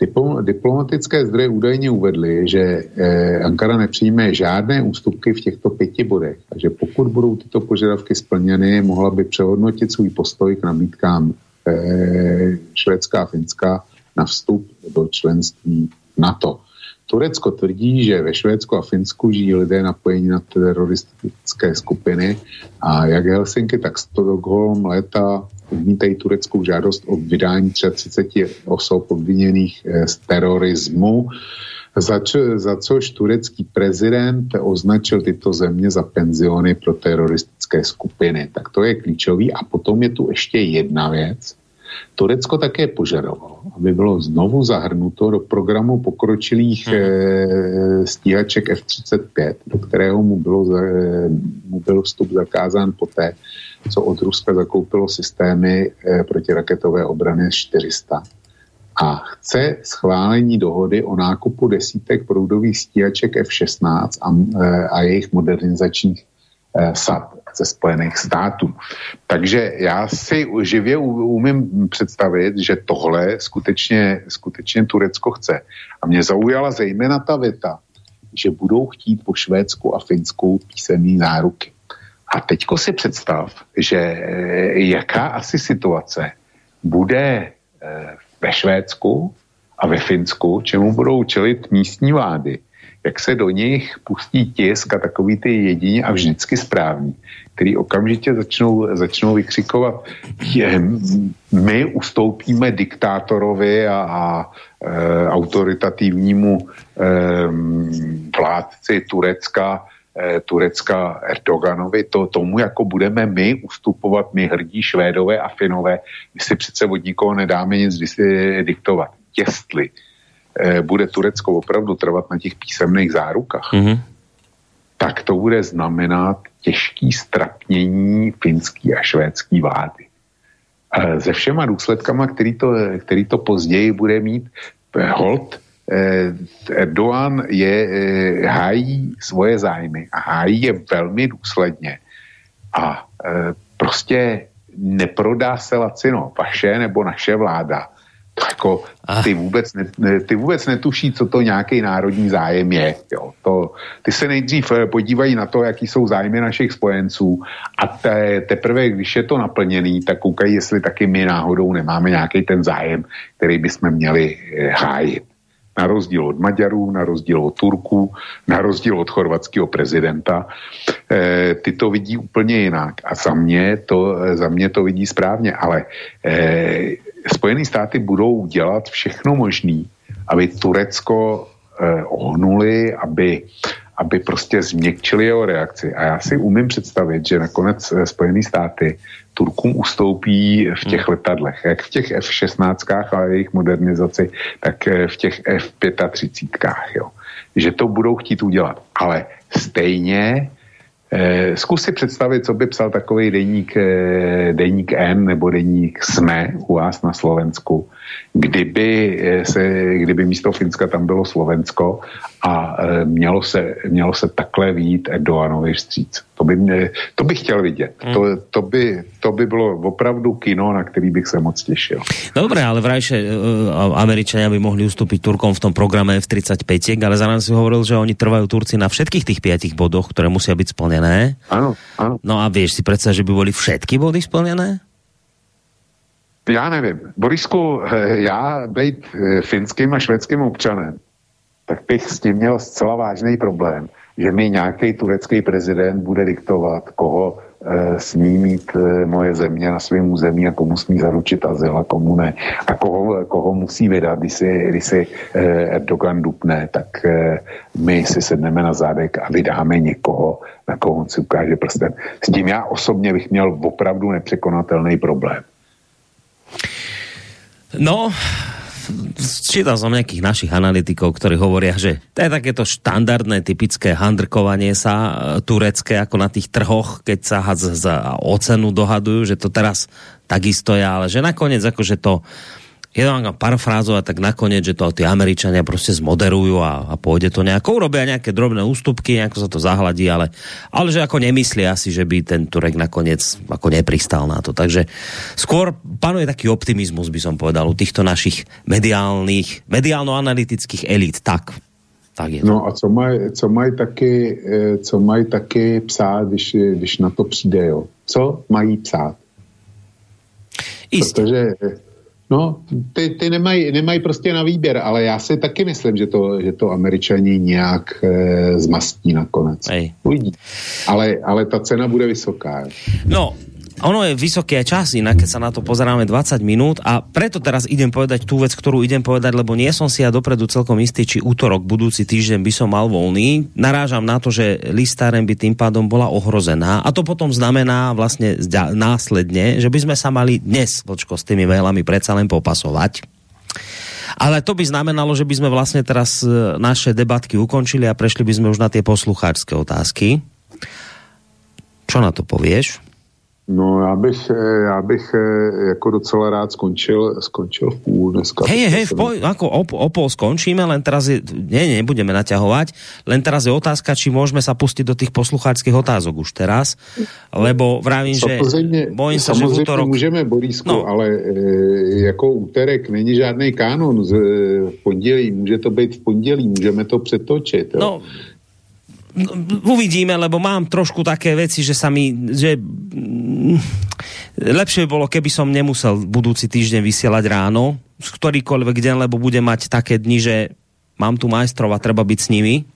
Diplo- diplomatické zdroje údajně uvedly, že eh, Ankara nepřijme žádné ústupky v těchto pěti bodech a že pokud budou tyto požadavky splněny, mohla by přehodnotit svůj postoj k nabídkám eh, Švédská a Finska na vstup do členství NATO. Turecko tvrdí, že ve Švédsku a Finsku žijí lidé napojení na teroristické skupiny a jak Helsinky, tak Stockholm léta odmítají tureckou žádost o vydání 33 osob obviněných eh, z terorismu za, čo, za což turecký prezident označil tyto země za penziony pro teroristické skupiny. Tak to je klíčový. A potom je tu ještě jedna věc. Turecko také požadovalo, aby bylo znovu zahrnuto do programu pokročilých hmm. e, stíhaček F-35, do kterého mu, bylo, e, mu byl vstup zakázán poté, co od Ruska zakoupilo systémy e, protiraketové obrany S-400 a chce schválení dohody o nákupu desítek proudových stíhaček F-16 a, a jejich modernizačních eh, sad ze Spojených států. Takže já si živě umím představit, že tohle skutečně, skutečně Turecko chce. A mě zaujala zejména ta věta, že budou chtít po Švédsku a Finsku písemný záruky. A teďko si představ, že eh, jaká asi situace bude eh, ve Švédsku a ve Finsku, čemu budou čelit místní vlády, jak se do nich pustí tisk a takový ty jediní a vždycky správní, který okamžitě začnou, začnou vykřikovat, je, my ustoupíme diktátorovi a, a e, autoritativnímu e, vládci Turecka Turecka Erdoganovi, to, tomu jako budeme my ustupovat, my hrdí Švédové a Finové, my si přece od nikoho nedáme nic diktovat. Jestli eh, bude Turecko opravdu trvat na těch písemných zárukách, mm-hmm. tak to bude znamenat těžký strapnění finský a švédský vlády. Eh, se všema důsledkama, který to, který to později bude mít, hold, Eh, Erdogan je, eh, hájí svoje zájmy a hájí je velmi důsledně. A eh, prostě neprodá se lacino vaše nebo naše vláda. To jako, ty, vůbec ne, ty vůbec netuší, co to nějaký národní zájem je. Jo. To, ty se nejdřív podívají na to, jaký jsou zájmy našich spojenců a te, teprve, když je to naplněný, tak koukají, jestli taky my náhodou nemáme nějaký ten zájem, který bychom měli hájit na rozdíl od Maďarů, na rozdíl od Turků, na rozdíl od chorvatského prezidenta. E, ty to vidí úplně jinak a za mě to, za mě to vidí správně, ale e, Spojené státy budou dělat všechno možné, aby Turecko e, ohnuli, aby aby prostě změkčili jeho reakci. A já si umím představit, že nakonec eh, Spojené státy Turkům ustoupí v těch hmm. letadlech, jak v těch F-16 a jejich modernizaci, tak eh, v těch F-35. Jo. Že to budou chtít udělat. Ale stejně Eh, zkus si představit, co by psal takový deník, eh, deník N nebo deník SME u vás na Slovensku, kdyby, eh, se, kdyby místo Finska tam bylo Slovensko a eh, mělo, se, mělo se takhle vít Erdoganovi vstříc. To by, mě, to bych chtěl vidět. Hmm. To, to, by, to by bylo opravdu kino, na který bych se moc těšil. Dobre, ale vrajše uh, Američania by mohli ustúpiť Turkom v tom programe F-35, ale zároveň si hovoril, že oni trvajú Turci na všetkých tých piatich bodoch, ktoré musia byť splnené. Áno, áno. No a vieš si predsa, že by boli všetky body splnené? Já nevím. Borisku, eh, já být eh, finským a švédským občanem, tak bych s tím měl zcela vážný problém že mi nějaký turecký prezident bude diktovat, koho smí mít e, moje země na svém území a komu smí zaručit azyl a komu ne. A koho, koho musí vydat, když si, když si e, Erdogan dupne, tak e, my si sedneme na zádek a vydáme někoho, na koho on si ukáže prstem. S tím já osobně bych měl opravdu nepřekonatelný problém. No, čítal som nejakých našich analytikov, ktorí hovoria, že to je takéto štandardné, typické handrkovanie sa e, turecké, ako na tých trhoch, keď sa za ocenu dohadujú, že to teraz takisto je, ale že nakoniec akože to je to parafrázovať tak nakoniec, že to tí Američania proste zmoderujú a, a pôjde to nejako, urobia nejaké drobné ústupky, nejako sa to zahladí, ale, ale že ako nemyslia asi, že by ten Turek nakoniec ako nepristal na to. Takže skôr panuje taký optimizmus, by som povedal, u týchto našich mediálnych, mediálno-analytických elít. Tak, tak je. No a co mají co maj taky, eh, co maj taky psát, když, když na to přijde, jo? Co mají psát? Jistě. Protože No, ty, ty nemají, nemají prostě na výběr, ale já si taky myslím, že to, že to američani nějak e, zmastí nakonec. Ej. Uvidí. Ale, ale ta cena bude vysoká. No, ono je vysoký aj čas, inak keď sa na to pozeráme 20 minút a preto teraz idem povedať tú vec, ktorú idem povedať, lebo nie som si ja dopredu celkom istý, či útorok, budúci týždeň by som mal voľný. Narážam na to, že listáren by tým pádom bola ohrozená a to potom znamená vlastne následne, že by sme sa mali dnes, vočko, s tými mailami predsa len popasovať. Ale to by znamenalo, že by sme vlastne teraz e, naše debatky ukončili a prešli by sme už na tie poslucháčské otázky. Čo na to povieš? No já bych, eh, já bych eh, jako docela rád skončil, skončil v půl dneska. Hej, hej, v pol, ako o, o pol skončíme, len teraz je, nie, nebudeme naťahovať, len teraz je otázka, či môžeme sa pustiť do tých poslucháčských otázok už teraz, lebo vravím, že bojím sa, že v útorok... můžeme, Borísko, no. ale e, jako úterek není žádný kánon z, v pondělí, může to být v pondělí, můžeme to přetočit. Jo? No, uvidíme, lebo mám trošku také veci, že sa mi, že mm, lepšie by bolo, keby som nemusel budúci týždeň vysielať ráno, z ktorýkoľvek deň, lebo budem mať také dni, že mám tu majstrov a treba byť s nimi.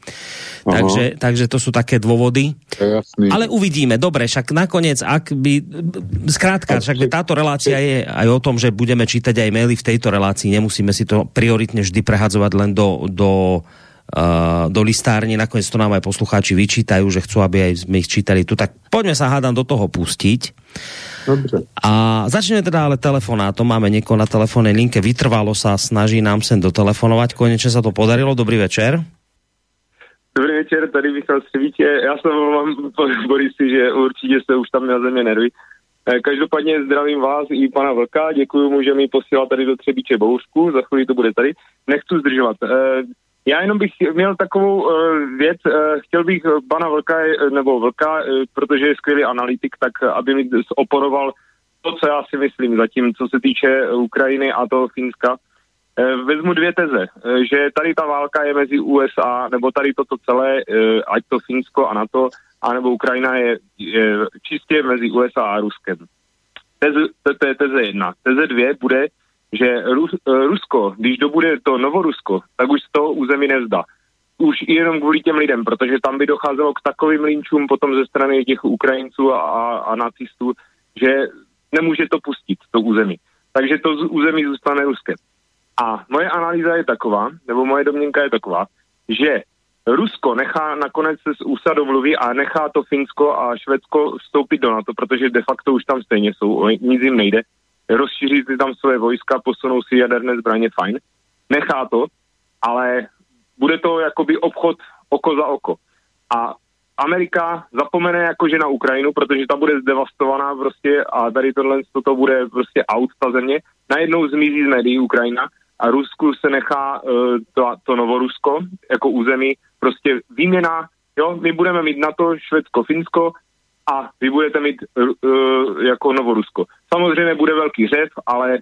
Takže, takže to sú také dôvody. Jasný. Ale uvidíme. Dobre, však nakoniec, ak by... Skrátka, však táto relácia je aj o tom, že budeme čítať aj maily v tejto relácii. Nemusíme si to prioritne vždy prehadzovať len do, do do listárne, nakoniec to nám aj poslucháči vyčítajú, že chcú, aby aj sme ich čítali tu, tak poďme sa hádam do toho pustiť. Dobre. A začneme teda ale telefonátom, máme niekoho na telefónnej linke, vytrvalo sa, snaží nám sem dotelefonovať, konečne sa to podarilo, dobrý večer. Dobrý večer, tady Michal Svítě. Já se volám Borisi, že určitě jste už tam měl ze mě nervy. Eh, Každopádně zdravím vás i pana Vlka, děkuji mu, že mi posílal tady do Třebíče bouřku, za chvíli to bude tady. Nechci zdržovat. Eh, Já jenom bych měl takovou uh, věc, uh, chtěl bych pana Vlka, nebo Vlka, uh, protože je skvělý analytik, tak aby mi oporoval to, co já si myslím zatím, co se týče Ukrajiny a toho Finska. Uh, vezmu dvě teze, uh, že tady ta válka je mezi USA, nebo tady toto celé, uh, ať to Finsko a NATO, anebo Ukrajina je, je čistě mezi USA a Ruskem. Teze, to je teze jedna. Teze dvě bude, že eh, Rusko, když dobude to Novorusko, tak už z toho území nezdá. Už jenom kvůli těm lidem, protože tam by docházelo k takovým linčům potom ze strany těch Ukrajinců a, a, nacistů, že nemůže to pustit, to území. Takže to území zůstane Ruskem. A moje analýza je taková, nebo moje domněnka je taková, že Rusko nechá nakonec z USA domluví a nechá to Finsko a Švédsko vstoupit do NATO, protože de facto už tam stejně jsou, nic jim nejde rozšíří si tam svoje vojska, posunou si jaderné zbraně, fajn. Nechá to, ale bude to jakoby obchod oko za oko. A Amerika zapomene jakože na Ukrajinu, protože ta bude zdevastovaná prostě a tady tohle to bude prostě out ta země. Najednou zmizí z médií Ukrajina a Rusku se nechá uh, to, to Novorusko jako území prostě výměna, jo, my budeme mít na to Švédsko, Finsko, a vy budete mít uh, jako Novorusko. Samozřejmě bude velký řev, ale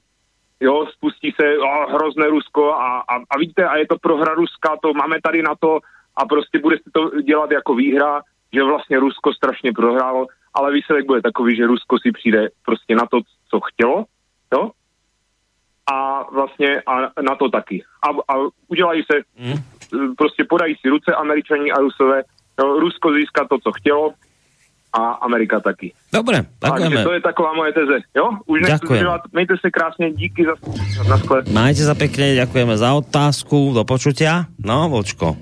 jo, spustí se oh, hrozné Rusko a, a, a vidíte, a je to prohra Ruska, to máme tady na to a prostě budete to dělat jako výhra, že vlastně Rusko strašně prohrálo, ale výsledek bude takový, že Rusko si přijde prostě na to, co chtělo, jo, a vlastně a na to taky. A, a udělají se, mm. prostě podají si ruce američani a rusové, jo, Rusko získá to, co chtělo, a Amerika taky. Dobre, ďakujeme. Takže to je taková moje teze. Jo? Už zdržovať. Majte sa krásne, díky za na skle. Majte sa pekne, ďakujeme za otázku, do počutia. No, Vočko.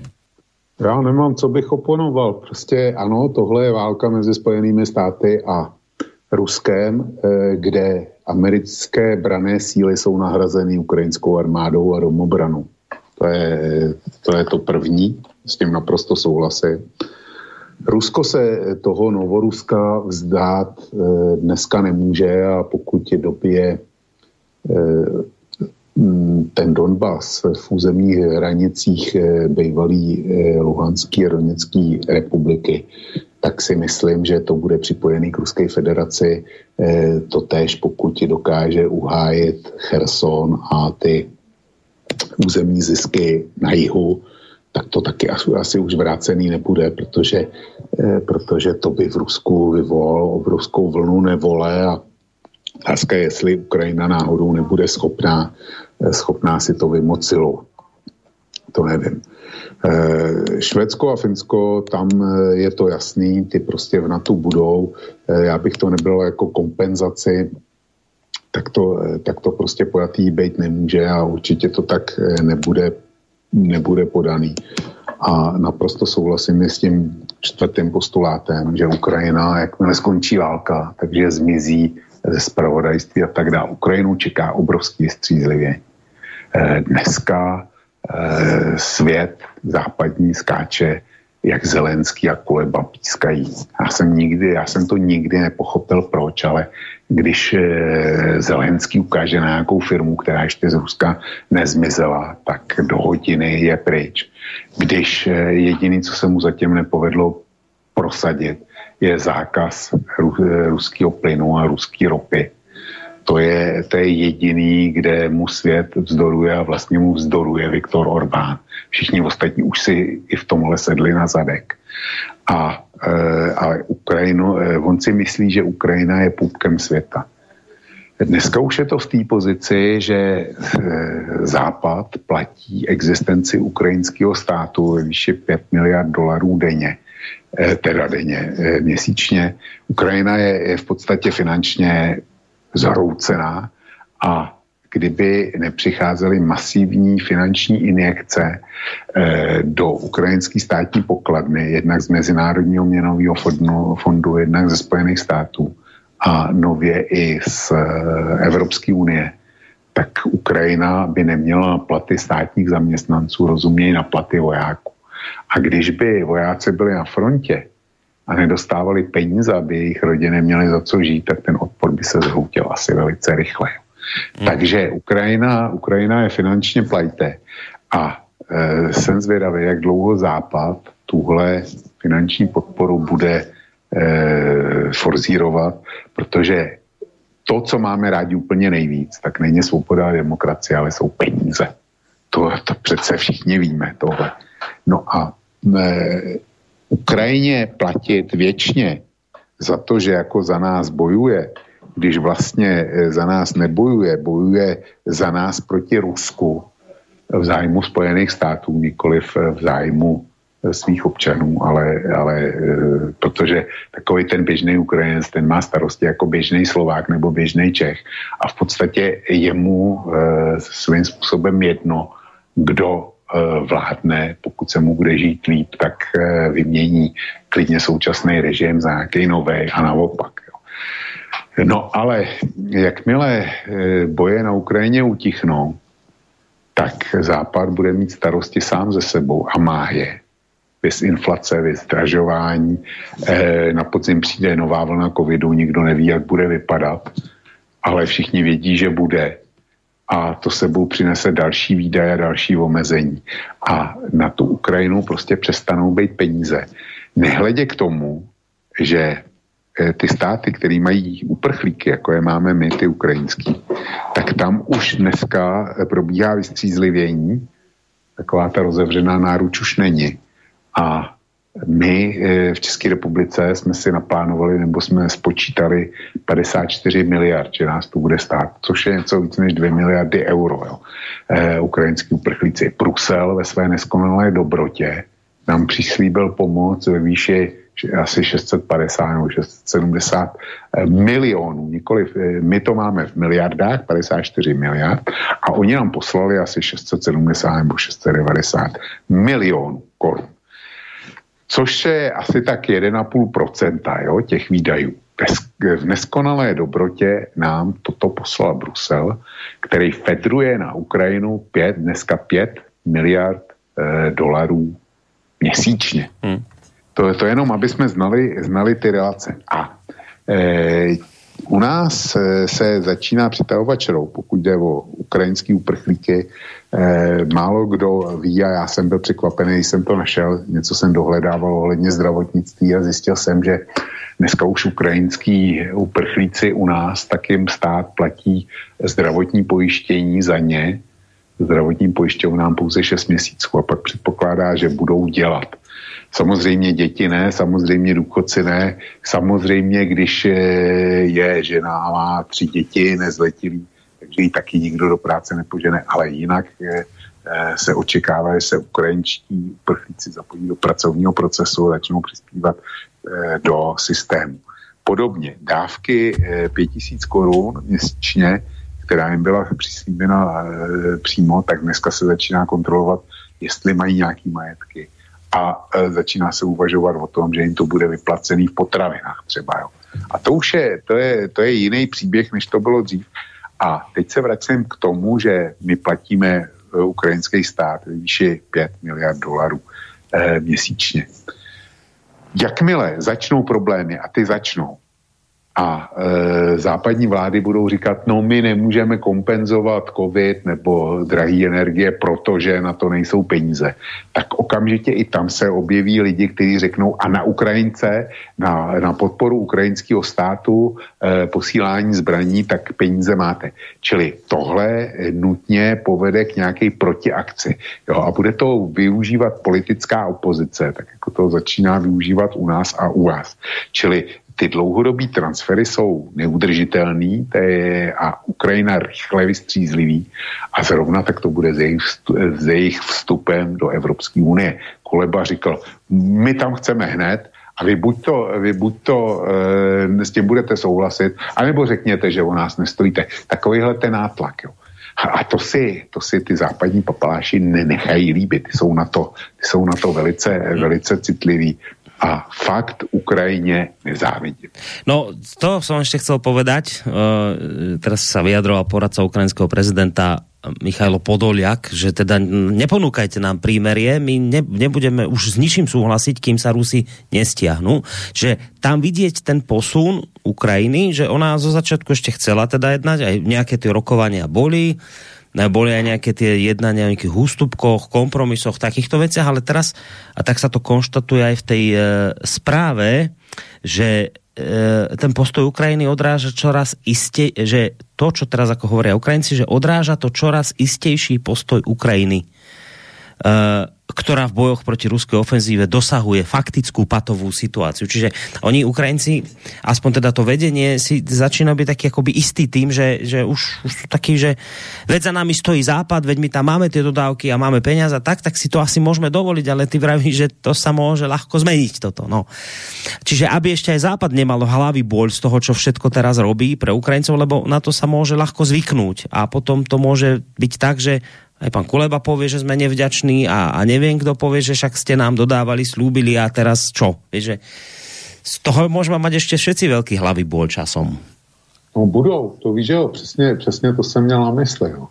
Já nemám, co bych oponoval. Prostě ano, tohle je válka mezi Spojenými státy a Ruskem, eh, kde americké brané síly jsou nahrazeny ukrajinskou armádou a domobranou. To je, to je to první, s tím naprosto souhlasím. Rusko se toho Novoruska vzdát eh, dneska nemůže a pokud je době eh, ten Donbas v územních hranicích eh, bývalý Luhanský a Doněcký republiky, tak si myslím, že to bude připojený k Ruské federaci. To též pokud dokáže uhájit Cherson a ty územní zisky na jihu, tak to taky asi, už vrácený nebude, protože, eh, protože to by v Rusku vyvolalo obrovskou vlnu nevole a otázka je, jestli Ukrajina náhodou nebude schopná, eh, schopná si to vymocilou. To nevím. Eh, Švédsko a Finsko, tam je to jasný, ty prostě v NATO budou. Já bych to nebral jako kompenzaci, tak to, tak to prostě pojatý být nemůže a určitě to tak nebude, nebude podaný. A naprosto souhlasím s tím čtvrtým postulátem, že Ukrajina, jakmile skončí válka, takže zmizí ze spravodajství a tak dále. Ukrajinu čeká obrovský střízlivě. Eh, Dneska eh, svět západní skáče, jak Zelenský a Kuleba pískají. Já jsem, nikdy, já jsem to nikdy nepochopil proč, ale když eh, Zelenský ukáže na nějakou firmu, která ještě z Ruska nezmizela, tak do hodiny je pryč. Když eh, jediný, co se mu zatím nepovedlo prosadit, je zákaz eh, ruského plynu a ruské ropy. To je, to je jediný, kde mu svět vzdoruje a vlastně mu vzdoruje Viktor Orbán. Všichni ostatní už si i v tomhle sedli na zadek. A, e, a Ukrajinu, e, on si myslí, že Ukrajina je půdkem světa. Dneska už je to v té pozici, že e, Západ platí existenci ukrajinského státu ve výši 5 miliard dolarů denně, teda denně, měsíčně. Ukrajina je, je v podstatě finančně zhroucená a kdyby nepřicházely masivní finanční injekce eh, do ukrajinské státní pokladny, jednak z Mezinárodního měnového fondu, jednak ze Spojených států a nově i z eh, Evropské unie, tak Ukrajina by neměla platy státních zaměstnanců, rozumějí na platy vojáků. A když by vojáci byli na frontě a nedostávali peníze, aby jejich rodiny měly za co žít, tak ten odpor by se zhroutil asi velice rychle. Hmm. Takže Ukrajina, Ukrajina je finančně plajte a e, jsem zvědavý, jak dlouho Západ tuhle finanční podporu bude e, forzírovat, protože to, co máme rádi úplně nejvíc, tak není svoboda a demokracie, ale jsou peníze. To, to přece všichni víme, tohle. No a e, Ukrajině platit věčně za to, že jako za nás bojuje, když vlastně eh, za nás nebojuje, bojuje za nás proti Rusku v zájmu Spojených států, nikoli v zájmu eh, svých občanů, ale, ale eh, protože takový ten běžný Ukrajinec, ten má starosti jako běžný Slovák nebo běžný Čech a v podstatě je mu svým způsobem jedno, kdo vládne, pokud se mu bude žít líp, tak vymění klidně současný režim za nějaký nový a naopak. No ale jakmile boje na Ukrajině utichnou, tak Západ bude mít starosti sám ze sebou a má je. Vys inflace, vys zdražování. Na podzim přijde nová vlna covidu, nikdo neví, jak bude vypadat, ale všichni vědí, že bude a to sebou přinese další výdaje a další omezení. A na tu Ukrajinu prostě přestanou být peníze. Nehledě k tomu, že ty státy, které mají uprchlíky, jako je máme my, ty ukrajinský, tak tam už dneska probíhá vystřízlivění, taková ta rozevřená náruč už není. A my v České republice jsme si naplánovali, nebo jsme spočítali 54 miliard, že nás to bude stát, což je něco víc než 2 miliardy euro. Jo. E, ukrajinský uprchlíci. Brusel ve své neskonalé dobrotě nám přislíbil pomoc ve výši asi 650 nebo 670 milionů, nikoli, my to máme v miliardách, 54 miliard, a oni nám poslali asi 670 nebo 690 milionů korun. Což je asi tak 1,5% jo, těch výdajů. V neskonalé dobrotě nám toto poslal Brusel, který fedruje na Ukrajinu 5, dneska 5 miliard eh, dolarů měsíčně. Hmm. To, to jenom, aby jsme znali, znali ty relace. A e, u nás e, se začíná přitahovat čerou, pokud jde o ukrajinský uprchlíky. E, málo kdo ví a já jsem byl překvapený, jsem to našel, něco jsem dohledával ohledně zdravotnictví a zjistil jsem, že dneska už ukrajinský uprchlíci u nás, tak jim stát platí zdravotní pojištění za ně, zdravotním pojišťovnám pouze 6 měsíců a pak předpokládá, že budou dělat. Samozřejmě děti ne, samozřejmě důchodci ne, samozřejmě když je žena a má tři děti nezletilý, takže ji taky nikdo do práce nepožene, ale jinak eh, se očekává, že se ukrajinští uprchlíci zapojí do pracovního procesu a začnou přispívat eh, do systému. Podobně dávky 5000 korun měsíčně, která jim byla přislíbena přímo, tak dneska se začíná kontrolovat, jestli mají nějaký majetky. A začíná se uvažovat o tom, že jim to bude vyplacený v potravinách třeba. Jo. A to už je, to je, to je jiný příběh, než to bylo dřív. A teď se vracím k tomu, že my platíme eh, ukrajinský stát výši 5 miliard dolarů e, měsíčně. Jakmile začnou problémy, a ty začnou, a e, západní vlády budou říkat, no my nemůžeme kompenzovat covid nebo drahé energie, protože na to nejsou peníze. Tak okamžitě i tam se objeví lidi, kteří řeknou a na Ukrajince, na, na podporu ukrajinského státu, e, posílání zbraní, tak peníze máte. Čili tohle nutně povede k nějaké protiakci. Jo, a bude to využívat politická opozice, tak jako to začíná využívat u nás a u vás. Čili ty dlouhodobý transfery jsou neudržitelný je, a Ukrajina rychle vystřízlivý a zrovna tak to bude s jejich, s jejich vstupem do Evropské unie. Koleba říkal, my tam chceme hned, a vy buď to, vy buď to e, s tím budete souhlasit, anebo řekněte, že o nás nestojíte. Takovýhle ten nátlak. Jo. A to si, to si ty západní papaláši nenechají líbit. Ty jsou na to, ty jsou na to velice, velice citliví a fakt Ukrajine nezávidím. No, to som ešte chcel povedať. Uh, teraz sa vyjadroval poradca ukrajinského prezidenta Michailo Podoliak, že teda neponúkajte nám prímerie, my ne, nebudeme už s ničím súhlasiť, kým sa Rusi nestiahnu. Že tam vidieť ten posun Ukrajiny, že ona zo začiatku ešte chcela teda jednať, aj nejaké tie rokovania boli, boli aj nejaké tie jednania o nejakých ústupkoch, kompromisoch, takýchto veciach, ale teraz, a tak sa to konštatuje aj v tej e, správe, že e, ten postoj Ukrajiny odráža čoraz iste, že to, čo teraz ako hovoria Ukrajinci, že odráža to čoraz istejší postoj Ukrajiny. E, ktorá v bojoch proti ruskej ofenzíve dosahuje faktickú patovú situáciu. Čiže oni, Ukrajinci, aspoň teda to vedenie, si začínajú byť taký akoby istý tým, že, že už, už sú takí, že veď za nami stojí západ, veď my tam máme tie dodávky a máme peniaze, tak, tak si to asi môžeme dovoliť, ale ty vraví, že to sa môže ľahko zmeniť toto. No. Čiže aby ešte aj západ nemalo hlavy bol z toho, čo všetko teraz robí pre Ukrajincov, lebo na to sa môže ľahko zvyknúť a potom to môže byť tak, že aj pán Kuleba povie, že sme nevďační a, a neviem, kto povie, že však ste nám dodávali, slúbili a teraz čo? Vieš, že z toho môžeme mať ešte všetci veľký hlavy bol časom. No budou, to víš, jo, přesně, přesně to jsem měl na mysli. Jo.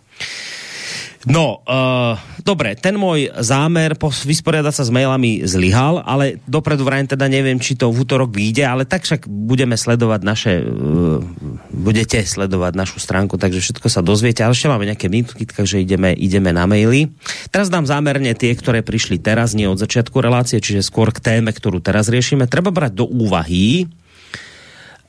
No, uh, dobre, ten môj zámer vysporiadať sa s mailami zlyhal, ale dopredu vrajím teda neviem, či to v útorok vyjde, ale tak však budeme sledovať naše, uh, budete sledovať našu stránku, takže všetko sa dozviete, ale ešte máme nejaké minútky, takže ideme, ideme na maily. Teraz dám zámerne tie, ktoré prišli teraz, nie od začiatku relácie, čiže skôr k téme, ktorú teraz riešime. Treba brať do úvahy,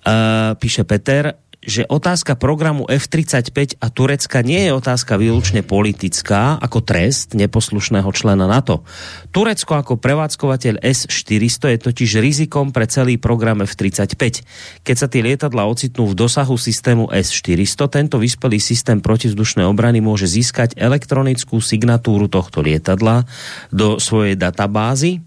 uh, píše Peter, že otázka programu F-35 a Turecka nie je otázka výlučne politická, ako trest neposlušného člena NATO. Turecko ako prevádzkovateľ S-400 je totiž rizikom pre celý program F-35. Keď sa tie lietadla ocitnú v dosahu systému S-400, tento vyspelý systém protivzdušnej obrany môže získať elektronickú signatúru tohto lietadla do svojej databázy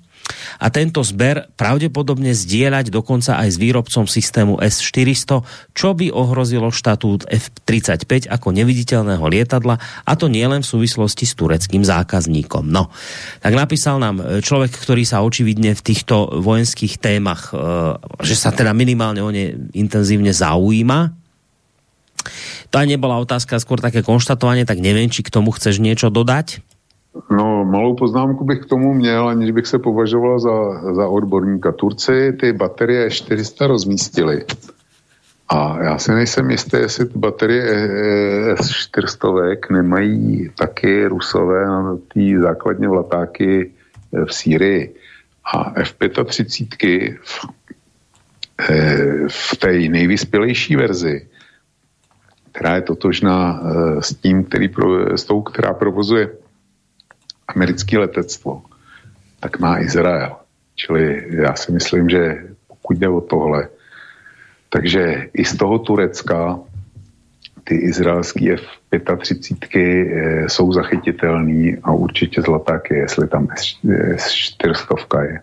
a tento zber pravdepodobne zdieľať dokonca aj s výrobcom systému S-400, čo by ohrozilo štatút F-35 ako neviditeľného lietadla, a to nielen v súvislosti s tureckým zákazníkom. No, tak napísal nám e, človek, ktorý sa očividne v týchto vojenských témach, e, že sa teda minimálne o ne intenzívne zaujíma. To aj nebola otázka, skôr také konštatovanie, tak neviem, či k tomu chceš niečo dodať. No, malou poznámku bych k tomu měl, aniž bych se považoval za, za odborníka. Turci ty baterie 400 rozmístili. A já si nejsem jistý, jestli ty baterie S400 nemají taky rusové na té základně vlatáky v Sýrii. A F-35 v, v té nejvyspělejší verzi, která je totožná s tím, který, s tou, která provozuje americké letectvo, tak má Izrael. Čili já si myslím, že pokud jde o tohle, takže i z toho Turecka ty izraelský F-35 eh, jsou zachytitelný a určitě zlaták je, jestli tam S-400 je.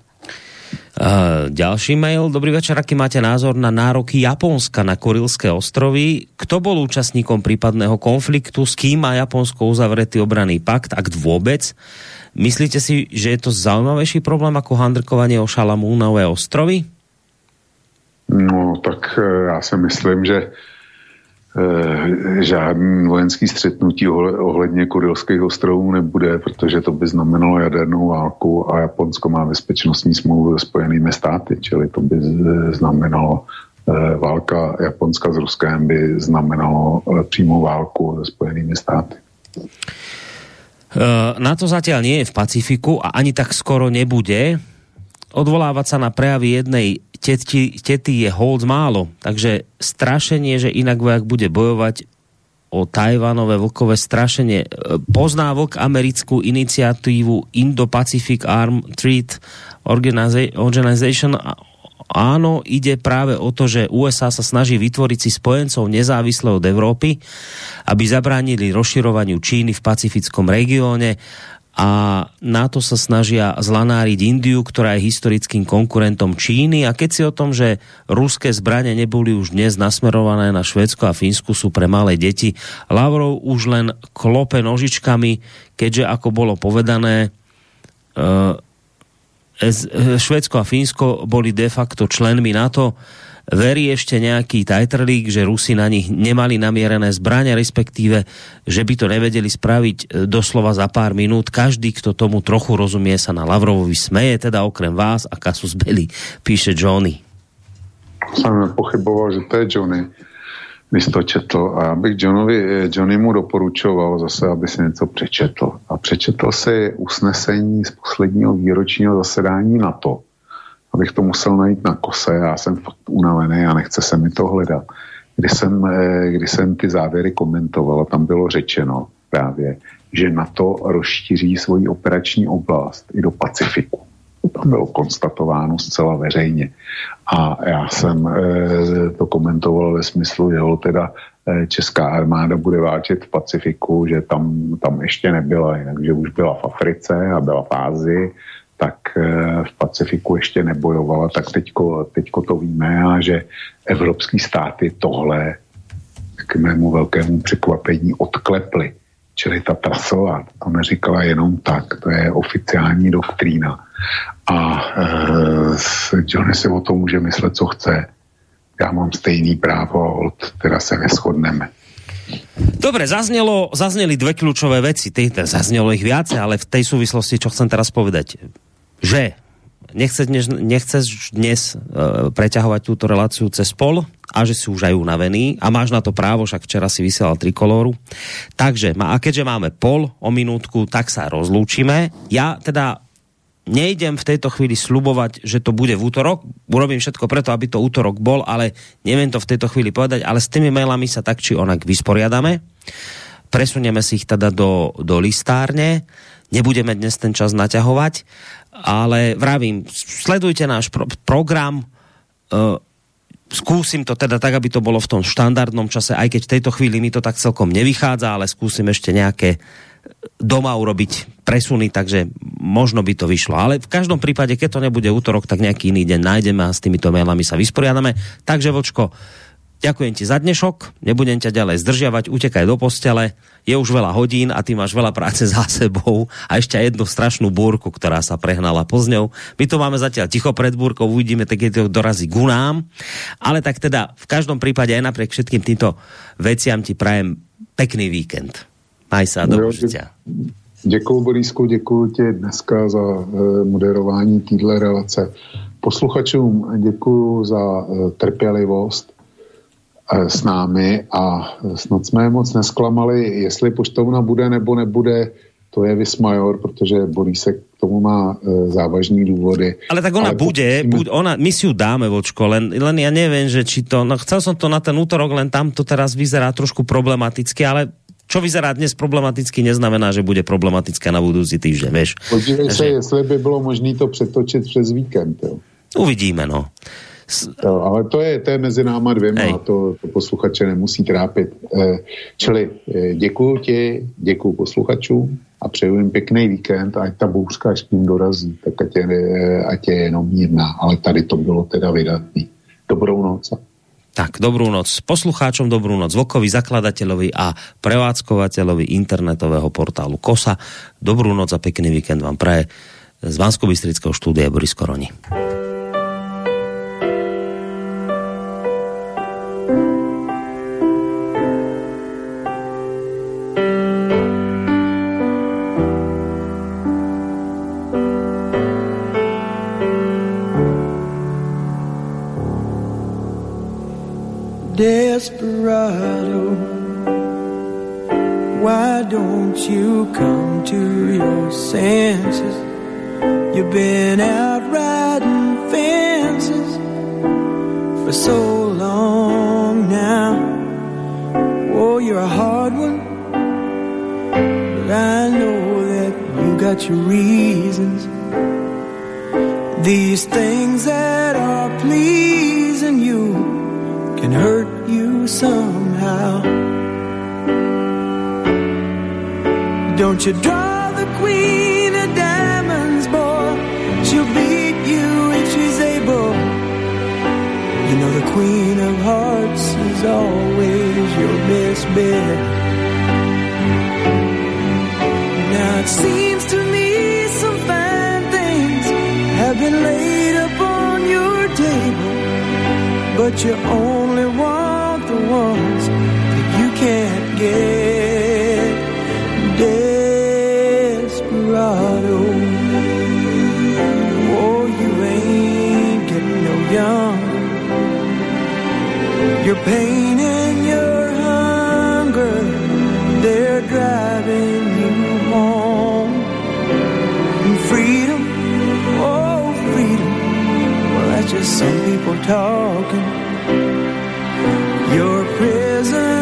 Ďalší mail. Dobrý večer, aký máte názor na nároky Japonska na Kurilské ostrovy? Kto bol účastníkom prípadného konfliktu? S kým má Japonsko uzavretý obranný pakt? Ak vôbec? Myslíte si, že je to zaujímavejší problém ako handrkovanie o Šalamúnové ostrovy? No, tak eh, já si myslím, že žádný vojenský střetnutí ohle- ohledně Kurilských ostrovů nebude, protože to by znamenalo jadernou válku a Japonsko má bezpečnostní smlouvu se Spojenými státy, čili to by z- znamenalo eh, válka Japonska s Ruskem by znamenalo eh, přímou válku se Spojenými státy. Uh, na to zatiaľ nie je v Pacifiku a ani tak skoro nebude. Odvolávať sa na prejavy jednej teti, tety je hold málo, takže strašenie, že inak vojak bude bojovať o Tajvanové vlkové strašenie. E, Pozná americkú iniciatívu Indo-Pacific Arm Treat Organiza- Organization áno, ide práve o to, že USA sa snaží vytvoriť si spojencov nezávisle od Európy, aby zabránili rozširovaniu Číny v pacifickom regióne a na to sa snažia zlanáriť Indiu, ktorá je historickým konkurentom Číny a keď si o tom, že ruské zbranie neboli už dnes nasmerované na Švédsko a Fínsku, sú pre malé deti, Lavrov už len klope nožičkami, keďže ako bolo povedané, Ez- eh, Švédsko a Fínsko boli de facto členmi NATO. Verí ešte nejaký tajtrlík, že Rusi na nich nemali namierené zbrania, respektíve, že by to nevedeli spraviť eh, doslova za pár minút. Každý, kto tomu trochu rozumie, sa na Lavrovovi smeje, teda okrem vás a Kasus Belli, píše Johnny. Jsem nepochyboval, že to je Johnny, když to četl. A já bych Johnovi, Johnnymu doporučoval zase, aby si něco přečetl. A přečetl si usnesení z posledního výročního zasedání NATO. Abych to musel najít na kose, já jsem fakt unavený a nechce se mi to hledat. Kdy jsem, eh, kdy jsem ty závěry komentoval a tam bylo řečeno právě, že NATO rozšíří svoji operační oblast i do Pacifiku. To tam bylo konstatováno zcela veřejně. A já jsem e, to komentoval ve smyslu, že teda e, česká armáda bude válčit v Pacifiku, že tam, tam ještě nebyla, jinak, že už byla v Africe a byla v Ázii, tak e, v Pacifiku ještě nebojovala, tak teďko, teďko to víme a že evropský státy tohle k mému velkému překvapení odkleply. Čili ta trasová to neříkala jenom tak, to je oficiální doktrína. A e, Johnny si o tom může myslet, co chce. Já mám stejný právo od teda se neschodneme. Dobre, zaznelo, zazneli dve kľúčové veci. Tej, zaznelo ich viacej, ale v tej súvislosti, čo chcem teraz povedať, že nechce dnes, nechceš dnes uh, preťahovať túto reláciu cez pol a že si už aj unavený a máš na to právo, však včera si vysielal trikolóru. Takže, a keďže máme pol o minútku, tak sa rozlúčime. Ja teda nejdem v tejto chvíli slubovať, že to bude v útorok. Urobím všetko preto, aby to útorok bol, ale neviem to v tejto chvíli povedať, ale s tými mailami sa tak či onak vysporiadame. Presunieme si ich teda do, do listárne. Nebudeme dnes ten čas naťahovať, ale vravím, sledujte náš pro- program, uh, skúsim to teda tak, aby to bolo v tom štandardnom čase, aj keď v tejto chvíli mi to tak celkom nevychádza, ale skúsim ešte nejaké doma urobiť presuny, takže možno by to vyšlo. Ale v každom prípade, keď to nebude útorok, tak nejaký iný deň nájdeme a s týmito mailami sa vysporiadame. Takže Vočko, ďakujem ti za dnešok, nebudem ťa ďalej zdržiavať, utekaj do postele, je už veľa hodín a ty máš veľa práce za sebou a ešte jednu strašnú búrku, ktorá sa prehnala pozňou. My tu máme zatiaľ ticho pred búrkou, uvidíme, tak keď to dorazí k nám. Ale tak teda v každom prípade aj napriek všetkým týmto veciam ti prajem pekný víkend. Maj sa, do počutia. Děkuji, Borisku, děkuji ti dneska za e, moderování téhle relace. Posluchačům děkuji za e, trpělivost s námi a snad jsme je moc nesklamali, jestli poštovna bude nebo nebude, to je Vismajor, protože Borisek k tomu má e, závažný důvody. Ale tak ona Ale bude, pokusíme- buď, ona, my si ju dáme, vočko, len, len ja neviem, že či to, no chcel som to na ten útorok, len tam to teraz vyzerá trošku problematicky, ale čo vyzerá dnes problematicky, neznamená, že bude problematické na budúci týždeň, vieš. Podívej se, Takže- jestli by bylo možné to přetočit přes víkend. Jo. Uvidíme, no. Jo, ale to je, to je mezi náma dvěma Hej. a to, to posluchače nemusí trápit. Eh, čili eh, děkuju ti, děkuju posluchačům a přeju jim pěkný víkend, ať ta bouřka až k ním dorazí, tak ať je, eh, ať je jenom mírná, ale tady to bylo teda vydatný. Dobrou noc. Tak, dobrú noc poslucháčom, dobrú noc Vokovi, zakladateľovi a prevádzkovateľovi internetového portálu KOSA. Dobrú noc a pekný víkend vám praje z bansko štúdia Boris Koroni. For so long now. Oh, you're a hard one, but I know that you got your reasons. These things that are pleasing you can hurt you somehow. Don't you draw is always your best bet. Now it seems to me some fine things have been laid upon your table but you only want the ones that you can't get. Pain and your hunger, they're driving you home. And freedom, oh, freedom. Well, that's just some people talking. Your prison